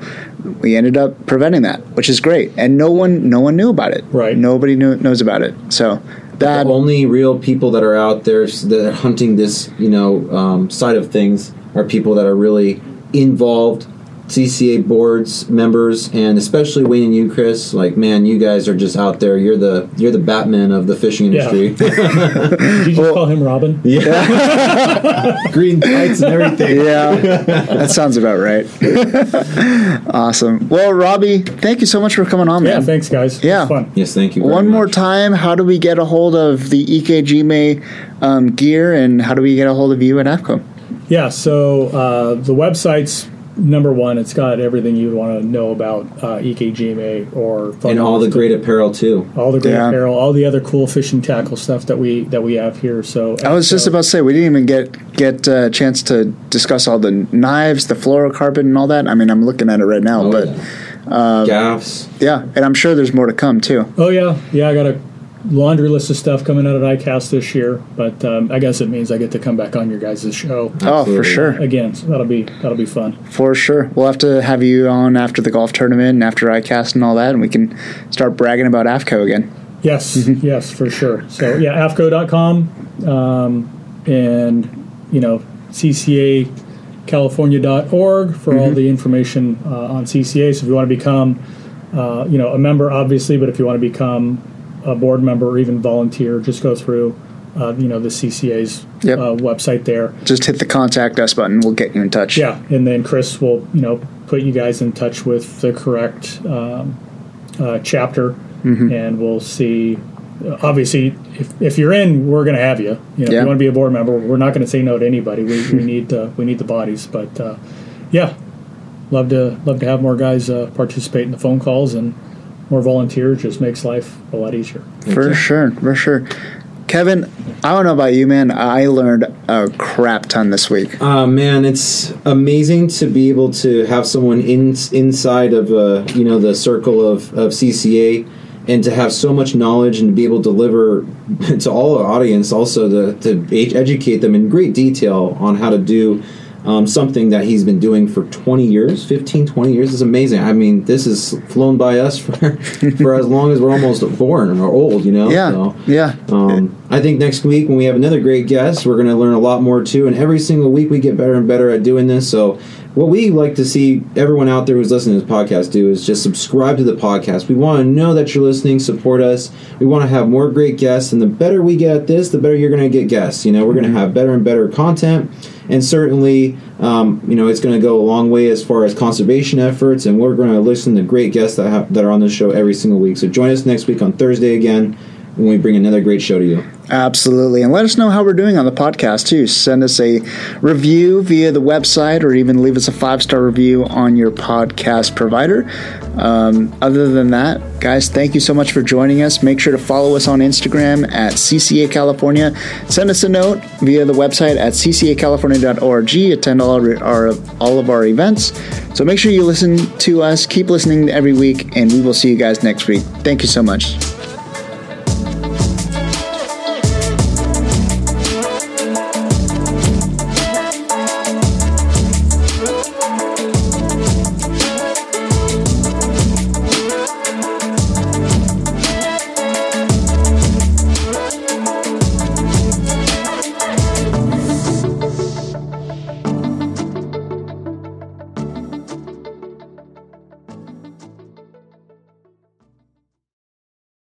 A: we ended up preventing that, which is great, and no one, no one knew about it.
C: Right.
A: Nobody knew knows about it. So that
B: the only real people that are out there that are hunting this, you know, um, side of things are people that are really involved. CCA boards members, and especially Wayne and you, Chris. Like, man, you guys are just out there. You're the you're the Batman of the fishing
C: Yeah.
B: industry. [laughs]
C: Did you call him Robin?
B: Yeah, [laughs] green tights and everything.
A: yeah, that sounds about right. [laughs] awesome. Well, Robby, thank you so much for coming on,
C: Yeah,
A: man.
C: thanks, guys. It was
A: Yeah.
C: fun.
B: Yes, thank you. very
A: One more
B: much.
A: time, how do we get a hold of the Ike Jime um, gear, and how do we get a hold of you at AFTCO?
C: Yeah, so uh, the website's number one. It's got everything you would want to know about uh, Ike Jime or
B: and all the great apparel too.
C: all the great
A: Yeah.
C: apparel, all the other cool fishing tackle stuff that we that we have here. So
A: I was just about to say we didn't even get get a chance to discuss all the knives, the fluorocarbon, and all that. I mean, I'm looking at it right now,
B: Oh,
A: but
B: yeah. gaffs.
A: yeah, and I'm sure there's more to come too.
C: Oh yeah, yeah. I got a laundry list of stuff coming out at ICAST this year, but um, I guess it means I get to come back on your guys' show
A: Oh, for sure,
C: again. So that'll be that'll be fun.
A: for sure. We'll have to have you on after the golf tournament and after ICAST and all that, and we can start bragging about AFTCO again.
C: Yes,
A: Mm-hmm. [laughs]
C: yes, for sure. So yeah, AFTCO.com, um, and you know CCACalifornia.org for
A: Mm-hmm.
C: all the information uh, on CCA. So if you want to become, uh, you know, a member, obviously, but if you want to become a board member or even volunteer, just go through, uh, you know, the CCA's
A: Yep.
C: uh, website there.
A: Just hit the contact us button. We'll get you in touch.
C: Yeah, and then Chris will, you know, put you guys in touch with the correct um, uh, chapter,
A: Mm-hmm.
C: and we'll see. Obviously, if, if you're in, we're going to have you. You know, if you want to be a board member, we're not going to say no to anybody. We, we [laughs] need uh, we need the bodies, but uh, yeah, love to love to have more guys uh, participate in the phone calls and more volunteers. Just makes life a lot easier.
A: For sure, for sure. Kevin, I don't know about you, man. I learned a crap ton this week.
B: Uh, man, it's amazing to be able to have someone in inside of uh, you know the circle of, of CCA, and to have so much knowledge and to be able to deliver [laughs] to all our audience, also to to educate them in great detail on how to do um, something that he's been doing for 20 years 15 20 years is amazing i mean this has flown by us for [laughs] for as long as we're almost born or old you know
A: Yeah,
B: So,
A: yeah.
B: um, I think next week when we have another great guest, we're going to learn a lot more too. And every single week we get better and better at doing this. So, what we like to see everyone out there who's listening to this podcast do is just subscribe to the podcast. We want to know that you're listening, support us. We want to have more great guests, and the better we get at this, the better you're going to get guests. You know, we're going to have better and better content, and certainly, um, you know, it's going to go a long way as far as conservation efforts. And we're going to listen to great guests that have, that are on this show every single week. So join us next week on Thursday again when we bring another great show to you.
A: Absolutely. And let us know how we're doing on the podcast, too. Send us a review via the website or even leave us a five star review on your podcast provider. Um, other than that, guys, thank you so much for joining us. Make sure to follow us on Instagram at CCA California. Send us a note via the website at ccacalifornia.org. Attend all, our, our, all of our events. So make sure you listen to us. Keep listening every week, and we will see you guys next week. Thank you so much.